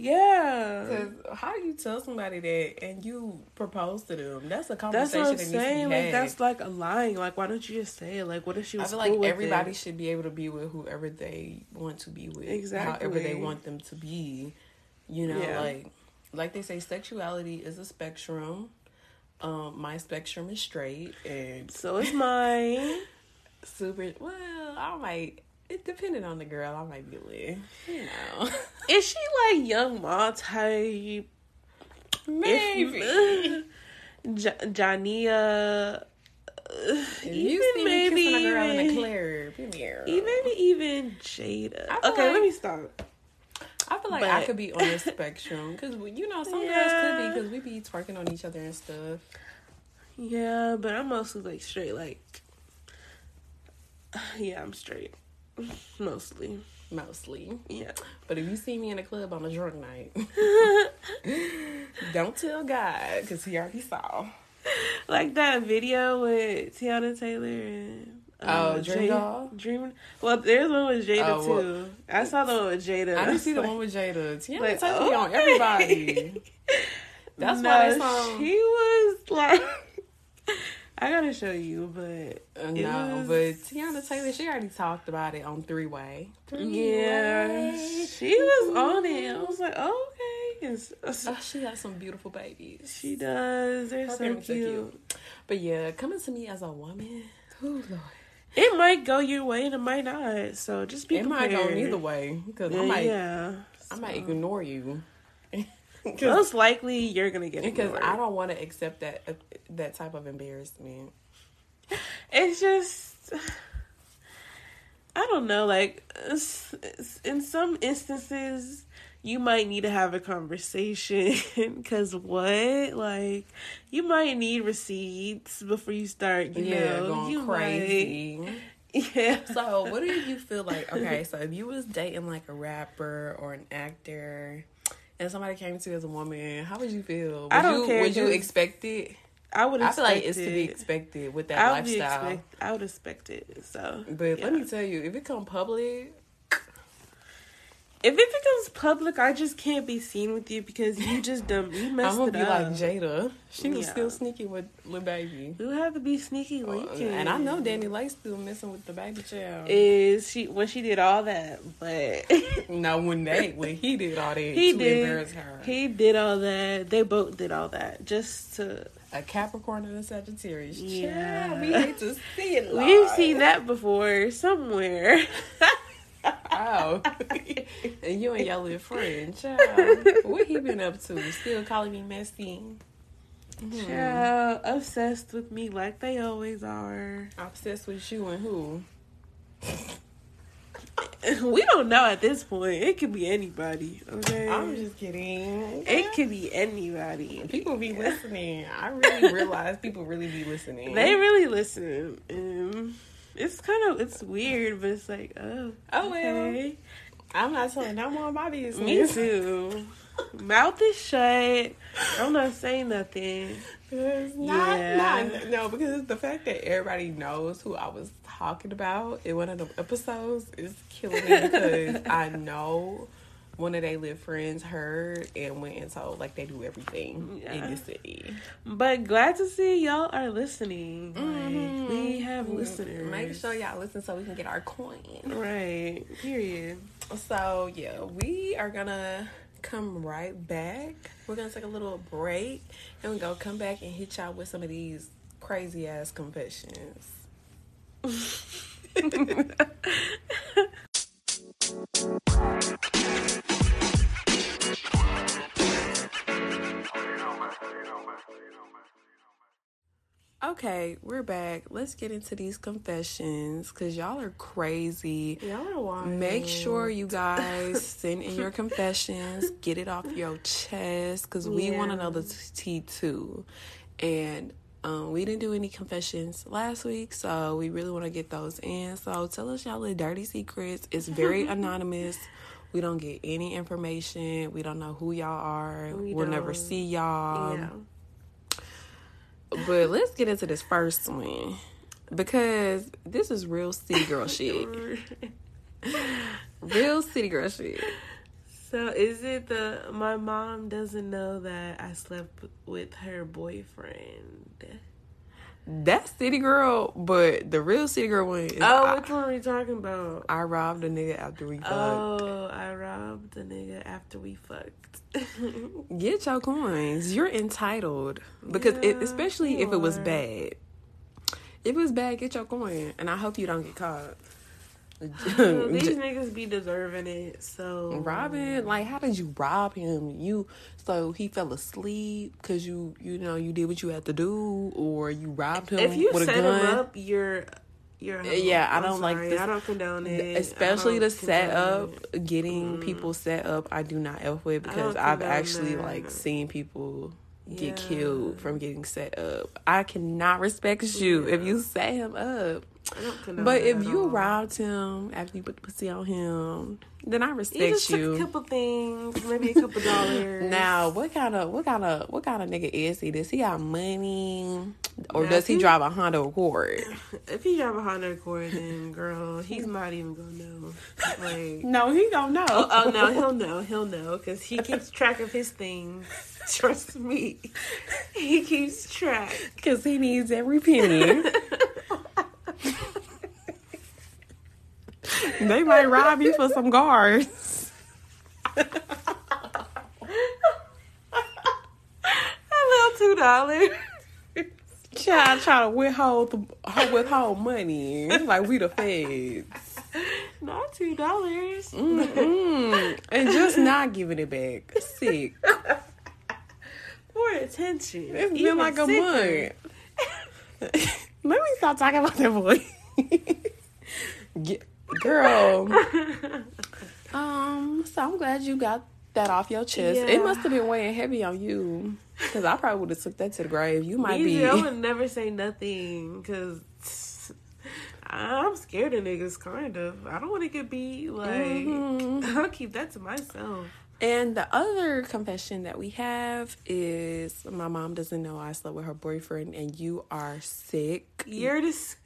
[SPEAKER 1] Yeah.
[SPEAKER 2] How do you tell somebody that and you propose to them? That's a
[SPEAKER 1] That's
[SPEAKER 2] conversation
[SPEAKER 1] what I'm
[SPEAKER 2] that
[SPEAKER 1] saying. Like
[SPEAKER 2] had.
[SPEAKER 1] that's like a lying. Like why don't you just say it? Like what if she
[SPEAKER 2] I
[SPEAKER 1] was
[SPEAKER 2] feel
[SPEAKER 1] cool
[SPEAKER 2] like everybody should be able to be with whoever they want to be with,
[SPEAKER 1] Exactly.
[SPEAKER 2] however they want them to be. You know,
[SPEAKER 1] Yeah.
[SPEAKER 2] like like they say, sexuality is a spectrum. Um, my spectrum is straight and
[SPEAKER 1] So is mine.
[SPEAKER 2] super. Well, I might. It depending on the girl, I might be lit. You know,
[SPEAKER 1] is she like young Ma type?
[SPEAKER 2] maybe.
[SPEAKER 1] If, J- Jania. uh, even
[SPEAKER 2] you see me
[SPEAKER 1] maybe
[SPEAKER 2] kissing a girl in a
[SPEAKER 1] even,
[SPEAKER 2] premiere.
[SPEAKER 1] even even Jada. Okay, let me stop.
[SPEAKER 2] I feel like I could be on the spectrum because you know some girls could be because we be twerking on each other and stuff.
[SPEAKER 1] Yeah, but I'm mostly like straight. Like, yeah, I'm straight. Mostly,
[SPEAKER 2] Mostly,
[SPEAKER 1] yeah.
[SPEAKER 2] but if you see me in a club on a drunk night, don't tell God because he already saw.
[SPEAKER 1] like that video with Teyana Taylor and uh,
[SPEAKER 2] Oh, Dream Doll?
[SPEAKER 1] Dream. Well, there's one with Jada
[SPEAKER 2] Oh, well-
[SPEAKER 1] too. I saw the one with Jada.
[SPEAKER 2] I didn't see the one with Jada. Teyana
[SPEAKER 1] like,
[SPEAKER 2] Taylor be on
[SPEAKER 1] okay.
[SPEAKER 2] everybody. That's
[SPEAKER 1] no,
[SPEAKER 2] why that song.
[SPEAKER 1] She was like, I gotta show you, but
[SPEAKER 2] Uh, no,
[SPEAKER 1] was-
[SPEAKER 2] but Teyana Taylor, she already talked about it on Three Way.
[SPEAKER 1] yeah, she was on it. I was like, oh, okay, It's-
[SPEAKER 2] Oh, she has some beautiful babies.
[SPEAKER 1] she does. They're
[SPEAKER 2] Her
[SPEAKER 1] so
[SPEAKER 2] are
[SPEAKER 1] cute.
[SPEAKER 2] But yeah, coming to me as a woman, oh lord,
[SPEAKER 1] It might go your way and it might not. So just be
[SPEAKER 2] it might
[SPEAKER 1] prepared.
[SPEAKER 2] go neither way because
[SPEAKER 1] Yeah,
[SPEAKER 2] I might,
[SPEAKER 1] yeah.
[SPEAKER 2] I might ignore you. Because
[SPEAKER 1] Most likely you're gonna get it.
[SPEAKER 2] because
[SPEAKER 1] ignored.
[SPEAKER 2] I don't want to accept that uh, that type of embarrassment.
[SPEAKER 1] It's just I don't know. Like in some instances, you might need to have a conversation. Cause what? Like you might need receipts before you start. You
[SPEAKER 2] yeah,
[SPEAKER 1] know,
[SPEAKER 2] going
[SPEAKER 1] you
[SPEAKER 2] crazy.
[SPEAKER 1] Might, yeah.
[SPEAKER 2] So, what do you feel like? Okay, so if you was dating like a rapper or an actor, and somebody came to you as a woman, how would you feel? Would
[SPEAKER 1] I don't
[SPEAKER 2] you,
[SPEAKER 1] care,
[SPEAKER 2] Would you expect it?
[SPEAKER 1] I would. Expect it.
[SPEAKER 2] I feel like it's to be expected with that
[SPEAKER 1] I
[SPEAKER 2] lifestyle.
[SPEAKER 1] expect. I would expect it. So,
[SPEAKER 2] But
[SPEAKER 1] yeah.
[SPEAKER 2] let me tell you, if it come public,
[SPEAKER 1] if it becomes public, I just can't be seen with you because you just dumb. You messed
[SPEAKER 2] I'm
[SPEAKER 1] gonna
[SPEAKER 2] be
[SPEAKER 1] up.
[SPEAKER 2] like Jayda. She was
[SPEAKER 1] Yeah.
[SPEAKER 2] still sneaky with Lil Baby.
[SPEAKER 1] You have to be sneaky oh, leaking.
[SPEAKER 2] And I know Danny Lake still messing with the baby child.
[SPEAKER 1] is she when she did all that, but
[SPEAKER 2] no, when they when he did all that
[SPEAKER 1] he
[SPEAKER 2] to
[SPEAKER 1] did
[SPEAKER 2] embarrass her.
[SPEAKER 1] he did all that. They both did all that just to
[SPEAKER 2] a Capricorn and a Sagittarius.
[SPEAKER 1] Yeah.
[SPEAKER 2] Child, we hate to see it.
[SPEAKER 1] We've seen that before somewhere.
[SPEAKER 2] Oh, and you and your little friend, child. What he been up to? Still calling me messy. Mm-hmm.
[SPEAKER 1] Child, obsessed with me like they always are.
[SPEAKER 2] Obsessed with you and who?
[SPEAKER 1] We don't know at this point. It could be anybody. Okay.
[SPEAKER 2] I'm just kidding.
[SPEAKER 1] it could be anybody.
[SPEAKER 2] People be listening. I really realize people really be listening.
[SPEAKER 1] They really listen. And it's kind of it's weird, but it's like, oh,
[SPEAKER 2] Oh, well.
[SPEAKER 1] okay.
[SPEAKER 2] I'm not telling no more of my business.
[SPEAKER 1] Me too. Mouth is shut. I'm not saying nothing.
[SPEAKER 2] It's not,
[SPEAKER 1] Yeah.
[SPEAKER 2] not, no, because the fact that everybody knows who I was talking about in one of the episodes is killing me because I know one of their live friends heard and went and told like they do everything in the city.
[SPEAKER 1] But glad to see y'all are listening. Like, we have listeners.
[SPEAKER 2] Mm-hmm. Make sure y'all listen so we can get our coin.
[SPEAKER 1] Right. Period.
[SPEAKER 2] So yeah, we are gonna come right back. We're gonna take a little break and we're gonna come back and hit y'all with some of these crazy ass confessions. Okay, we're back. Let's get into these confessions because y'all are crazy.
[SPEAKER 1] Y'all are wild.
[SPEAKER 2] Make sure you guys send in your confessions, get it off your chest because we want to know the tea too. And um, we didn't do any confessions last week, so we really want to get those in. So tell us y'all the dirty secrets. It's very anonymous. We don't get any information. We don't know who y'all are.
[SPEAKER 1] We
[SPEAKER 2] will never see y'all.
[SPEAKER 1] Yeah.
[SPEAKER 2] But let's get into this first one because this is real city girl shit. Real city girl shit.
[SPEAKER 1] So is it the my mom doesn't know that I slept with her boyfriend?
[SPEAKER 2] That's city girl, but the real city girl one is
[SPEAKER 1] Oh,
[SPEAKER 2] I,
[SPEAKER 1] which one are we talking about?
[SPEAKER 2] I robbed a nigga after we fucked.
[SPEAKER 1] Oh, I robbed a nigga after we fucked.
[SPEAKER 2] Get your coins. You're entitled because it, especially if
[SPEAKER 1] you
[SPEAKER 2] it was bad. If it was bad, get your coin, and I hope you don't get caught.
[SPEAKER 1] These niggas be deserving it. So
[SPEAKER 2] Robin, like, how did you rob him? You so he fell asleep because you, you know, you did what you had to do, or you robbed him
[SPEAKER 1] if you
[SPEAKER 2] with
[SPEAKER 1] set
[SPEAKER 2] a gun.
[SPEAKER 1] him up, you're you're.
[SPEAKER 2] Uh, yeah, I
[SPEAKER 1] I'm
[SPEAKER 2] don't like this-
[SPEAKER 1] I don't condone it.
[SPEAKER 2] especially the
[SPEAKER 1] condone
[SPEAKER 2] setup,
[SPEAKER 1] it.
[SPEAKER 2] getting mm. people set up. I do not F with because I've actually
[SPEAKER 1] that.
[SPEAKER 2] like seen people get
[SPEAKER 1] Yeah.
[SPEAKER 2] killed from getting set up. I cannot respect you if you set him up.
[SPEAKER 1] I don't condone
[SPEAKER 2] But if you
[SPEAKER 1] all.
[SPEAKER 2] robbed him after you put the pussy on him, then I
[SPEAKER 1] you
[SPEAKER 2] respect
[SPEAKER 1] just took
[SPEAKER 2] you.
[SPEAKER 1] a couple things, maybe a couple dollars.
[SPEAKER 2] Now, what kind of what kind of what kind of nigga is he? Does he got money, or
[SPEAKER 1] Now,
[SPEAKER 2] does he
[SPEAKER 1] he-
[SPEAKER 2] drive a Honda Accord?
[SPEAKER 1] if he drive a Honda Accord, then girl, he's not even gonna know. Like,
[SPEAKER 2] No, he don't know.
[SPEAKER 1] oh, oh no, he'll know, he'll know, because he keeps track of his things. Trust me, he keeps track.
[SPEAKER 2] Because he needs every penny. They might rob you for some guards.
[SPEAKER 1] A little two dollars.
[SPEAKER 2] Child try to withhold the, withhold money like we the feds,
[SPEAKER 1] Not two dollars.
[SPEAKER 2] and just not giving it back. Sick.
[SPEAKER 1] For attention.
[SPEAKER 2] It's been
[SPEAKER 1] Even
[SPEAKER 2] like a
[SPEAKER 1] sicker.
[SPEAKER 2] month. Let me stop talking about that boy. Get, girl. Um, so I'm glad you got that off your chest. It must have been weighing heavy on you. Cause I probably would have took that to the grave. You might
[SPEAKER 1] Me
[SPEAKER 2] be.
[SPEAKER 1] I would never say nothing because I'm scared of niggas. Kind of. I don't want to get beat. Like
[SPEAKER 2] Mm-hmm.
[SPEAKER 1] I'll keep that to myself.
[SPEAKER 2] And the other confession that we have is my mom doesn't know I slept with her boyfriend, and you are sick.
[SPEAKER 1] You're disgusting.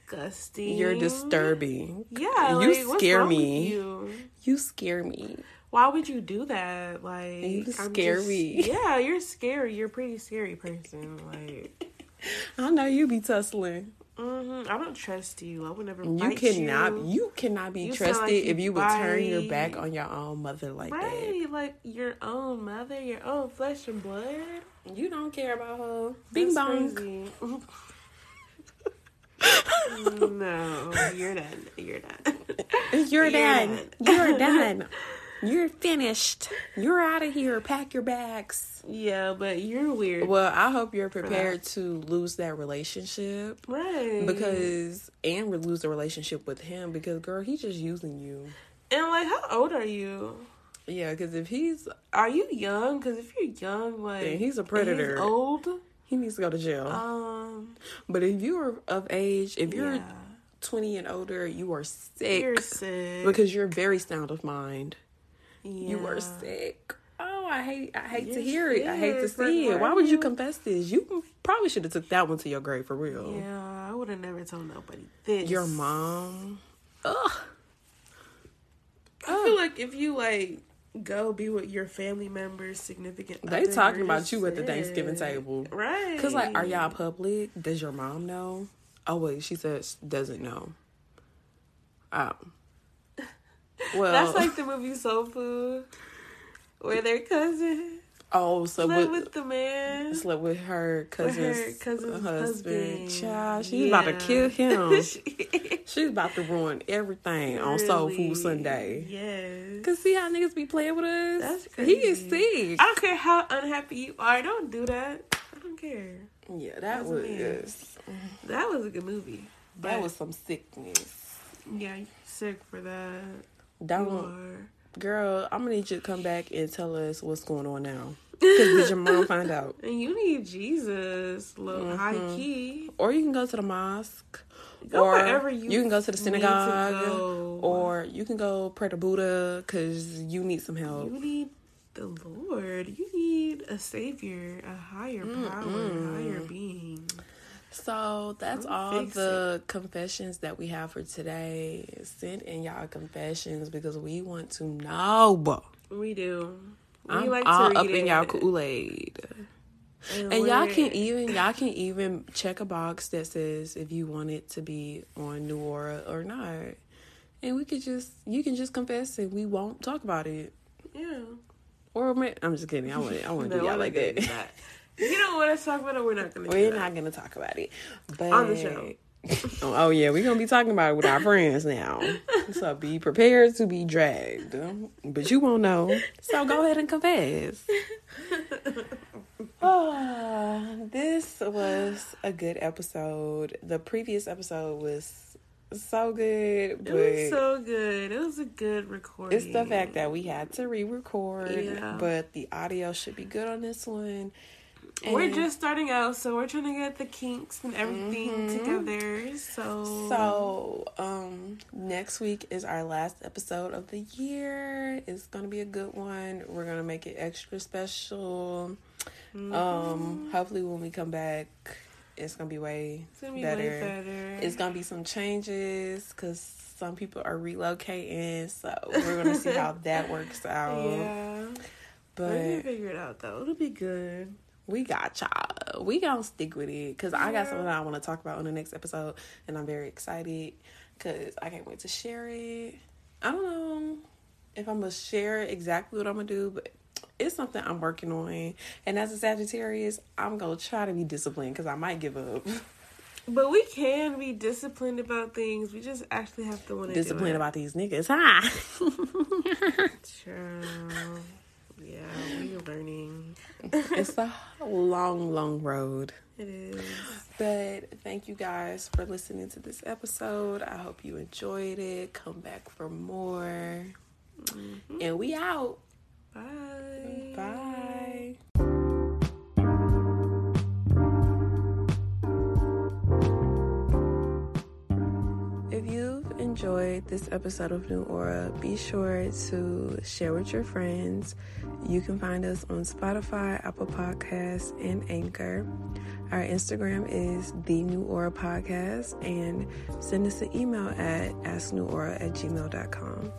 [SPEAKER 2] You're disturbing.
[SPEAKER 1] Yeah,
[SPEAKER 2] you
[SPEAKER 1] like,
[SPEAKER 2] scare me.
[SPEAKER 1] You?
[SPEAKER 2] You scare me.
[SPEAKER 1] Why would you do that? Like
[SPEAKER 2] You scare
[SPEAKER 1] just-
[SPEAKER 2] me.
[SPEAKER 1] Yeah, you're scary. You're a pretty scary person. Like
[SPEAKER 2] I know you be tussling.
[SPEAKER 1] Mm-hmm. I don't trust you. I would never.
[SPEAKER 2] You cannot.
[SPEAKER 1] You,
[SPEAKER 2] You, cannot be
[SPEAKER 1] You
[SPEAKER 2] trusted
[SPEAKER 1] like
[SPEAKER 2] if you would turn your back on your own mother like
[SPEAKER 1] right? Like your own mother, your own flesh and blood.
[SPEAKER 2] You don't care about her. Bing bong.
[SPEAKER 1] no, you're done. You're done.
[SPEAKER 2] You're
[SPEAKER 1] You're
[SPEAKER 2] done.
[SPEAKER 1] done.
[SPEAKER 2] You're done. You're finished. You're out of here. Pack your bags.
[SPEAKER 1] yeah, but you're weird.
[SPEAKER 2] Well, I hope you're prepared to lose that relationship
[SPEAKER 1] right?
[SPEAKER 2] because and lose the relationship with him because girl, he's just using you.
[SPEAKER 1] and like, how old are you?
[SPEAKER 2] Yeah, because if he's
[SPEAKER 1] Are you young? Because if you're young, like
[SPEAKER 2] he's a predator.
[SPEAKER 1] old.
[SPEAKER 2] He needs to go to jail.
[SPEAKER 1] Um,
[SPEAKER 2] but if you're of age, if you're
[SPEAKER 1] yeah,
[SPEAKER 2] 20 and older, you are sick
[SPEAKER 1] you're sick.
[SPEAKER 2] because you're very sound of mind. You
[SPEAKER 1] Yeah.
[SPEAKER 2] are sick. Oh, I hate I hate to
[SPEAKER 1] You're
[SPEAKER 2] hear it. I hate to
[SPEAKER 1] sick,
[SPEAKER 2] see it.
[SPEAKER 1] why
[SPEAKER 2] Why would you
[SPEAKER 1] you-
[SPEAKER 2] confess this? You probably should have took that one to your grave for real.
[SPEAKER 1] Yeah, I would have never told nobody this.
[SPEAKER 2] Your mom. Ugh.
[SPEAKER 1] I feel like if you like go be with your family members, significant,
[SPEAKER 2] They talking about you at the. Thanksgiving table.
[SPEAKER 1] right?
[SPEAKER 2] Cause like, are y'all public? Does your mom know? Oh wait, she says doesn't know. Oh. Well,
[SPEAKER 1] That's like the movie Soul Food, where their cousin
[SPEAKER 2] oh, so
[SPEAKER 1] slept
[SPEAKER 2] with,
[SPEAKER 1] with the man.
[SPEAKER 2] slept with her cousin's,
[SPEAKER 1] her cousin's
[SPEAKER 2] husband.
[SPEAKER 1] husband.
[SPEAKER 2] Child, she's about to kill him. she's about to ruin everything on Soul
[SPEAKER 1] Really?
[SPEAKER 2] Food Sunday.
[SPEAKER 1] Yes.
[SPEAKER 2] Cause see how niggas be playing with us.
[SPEAKER 1] That's
[SPEAKER 2] He is sick.
[SPEAKER 1] I don't care how unhappy you are. Don't do that. I don't care.
[SPEAKER 2] Yeah, that
[SPEAKER 1] That's
[SPEAKER 2] was
[SPEAKER 1] weird. Mm. That was a good movie.
[SPEAKER 2] that was some sickness.
[SPEAKER 1] yeah, sick for that.
[SPEAKER 2] Don't. Girl. I'm gonna need you to come back and tell us what's going on now. Cause did your mom find out?
[SPEAKER 1] And you need Jesus, little
[SPEAKER 2] Mm-hmm.
[SPEAKER 1] high key.
[SPEAKER 2] Or you can go to the mosque.
[SPEAKER 1] Go
[SPEAKER 2] or
[SPEAKER 1] wherever you
[SPEAKER 2] can go to the
[SPEAKER 1] need to
[SPEAKER 2] synagogue. Or you can go pray to Buddha because you need some help.
[SPEAKER 1] You need the Lord. You need a savior, a higher power, a higher being.
[SPEAKER 2] So that's
[SPEAKER 1] I'ma
[SPEAKER 2] all the confessions that we have for today. Send in y'all confessions because we want to know.
[SPEAKER 1] We do. We
[SPEAKER 2] I'm
[SPEAKER 1] like
[SPEAKER 2] all
[SPEAKER 1] to
[SPEAKER 2] up in y'all
[SPEAKER 1] it.
[SPEAKER 2] Kool Aid.
[SPEAKER 1] And,
[SPEAKER 2] And y'all can even y'all can even check a box that says if you want it to be on New Aura or not. And we could just you can just confess and we won't talk about it.
[SPEAKER 1] Yeah.
[SPEAKER 2] Or I'm just kidding. I want I want to do y'all like that.
[SPEAKER 1] do that. If you don't want to talk about it, we're not going to do
[SPEAKER 2] We're not gonna talk about it. But
[SPEAKER 1] On the show.
[SPEAKER 2] oh, oh, yeah, we're gonna be talking about it with our friends now. So be prepared to be dragged. But you won't know. So go ahead and confess. Oh, this was a good episode. The previous episode was so good, but
[SPEAKER 1] It was so good. It was a good recording.
[SPEAKER 2] it's the fact that we had to re-record,
[SPEAKER 1] Yeah.
[SPEAKER 2] but the audio should be good on this one.
[SPEAKER 1] We're just starting out, so we're trying to get the kinks and everything together. So,
[SPEAKER 2] Mm-hmm. So, um, next week is our last episode of the year. It's gonna be a good one. We're gonna make it extra special.
[SPEAKER 1] Mm-hmm.
[SPEAKER 2] Um, hopefully, when we come back, it's gonna be way
[SPEAKER 1] gonna be
[SPEAKER 2] better.
[SPEAKER 1] way better.
[SPEAKER 2] It's gonna be some changes because some people are relocating. So we're gonna see how that works out.
[SPEAKER 1] yeah. We're
[SPEAKER 2] But
[SPEAKER 1] gonna figure it out though. It'll be good.
[SPEAKER 2] We got y'all. We gonna stick with it because I got something I want to talk about on the next episode, and I'm very excited because I can't wait to share it. I don't know if I'm gonna share exactly what I'm gonna do, but it's something I'm working on. And as a Sagittarius, I'm gonna try to be disciplined because I might give up.
[SPEAKER 1] But we can be disciplined about things. We just actually have to want to
[SPEAKER 2] disciplined about these niggas, huh?
[SPEAKER 1] Sure. Yeah, we're learning.
[SPEAKER 2] it's a long, long road.
[SPEAKER 1] It is.
[SPEAKER 2] But thank you guys for listening to this episode. I hope you enjoyed it. Come back for more. Mm-hmm. And we out.
[SPEAKER 1] Bye.
[SPEAKER 2] Bye. enjoyed this episode of New Aura, be sure to share with your friends. You can find us on Spotify, Apple Podcasts, and Anchor. Our Instagram is The New Aura Podcast, and send us an email at asknewaura at gmail.com.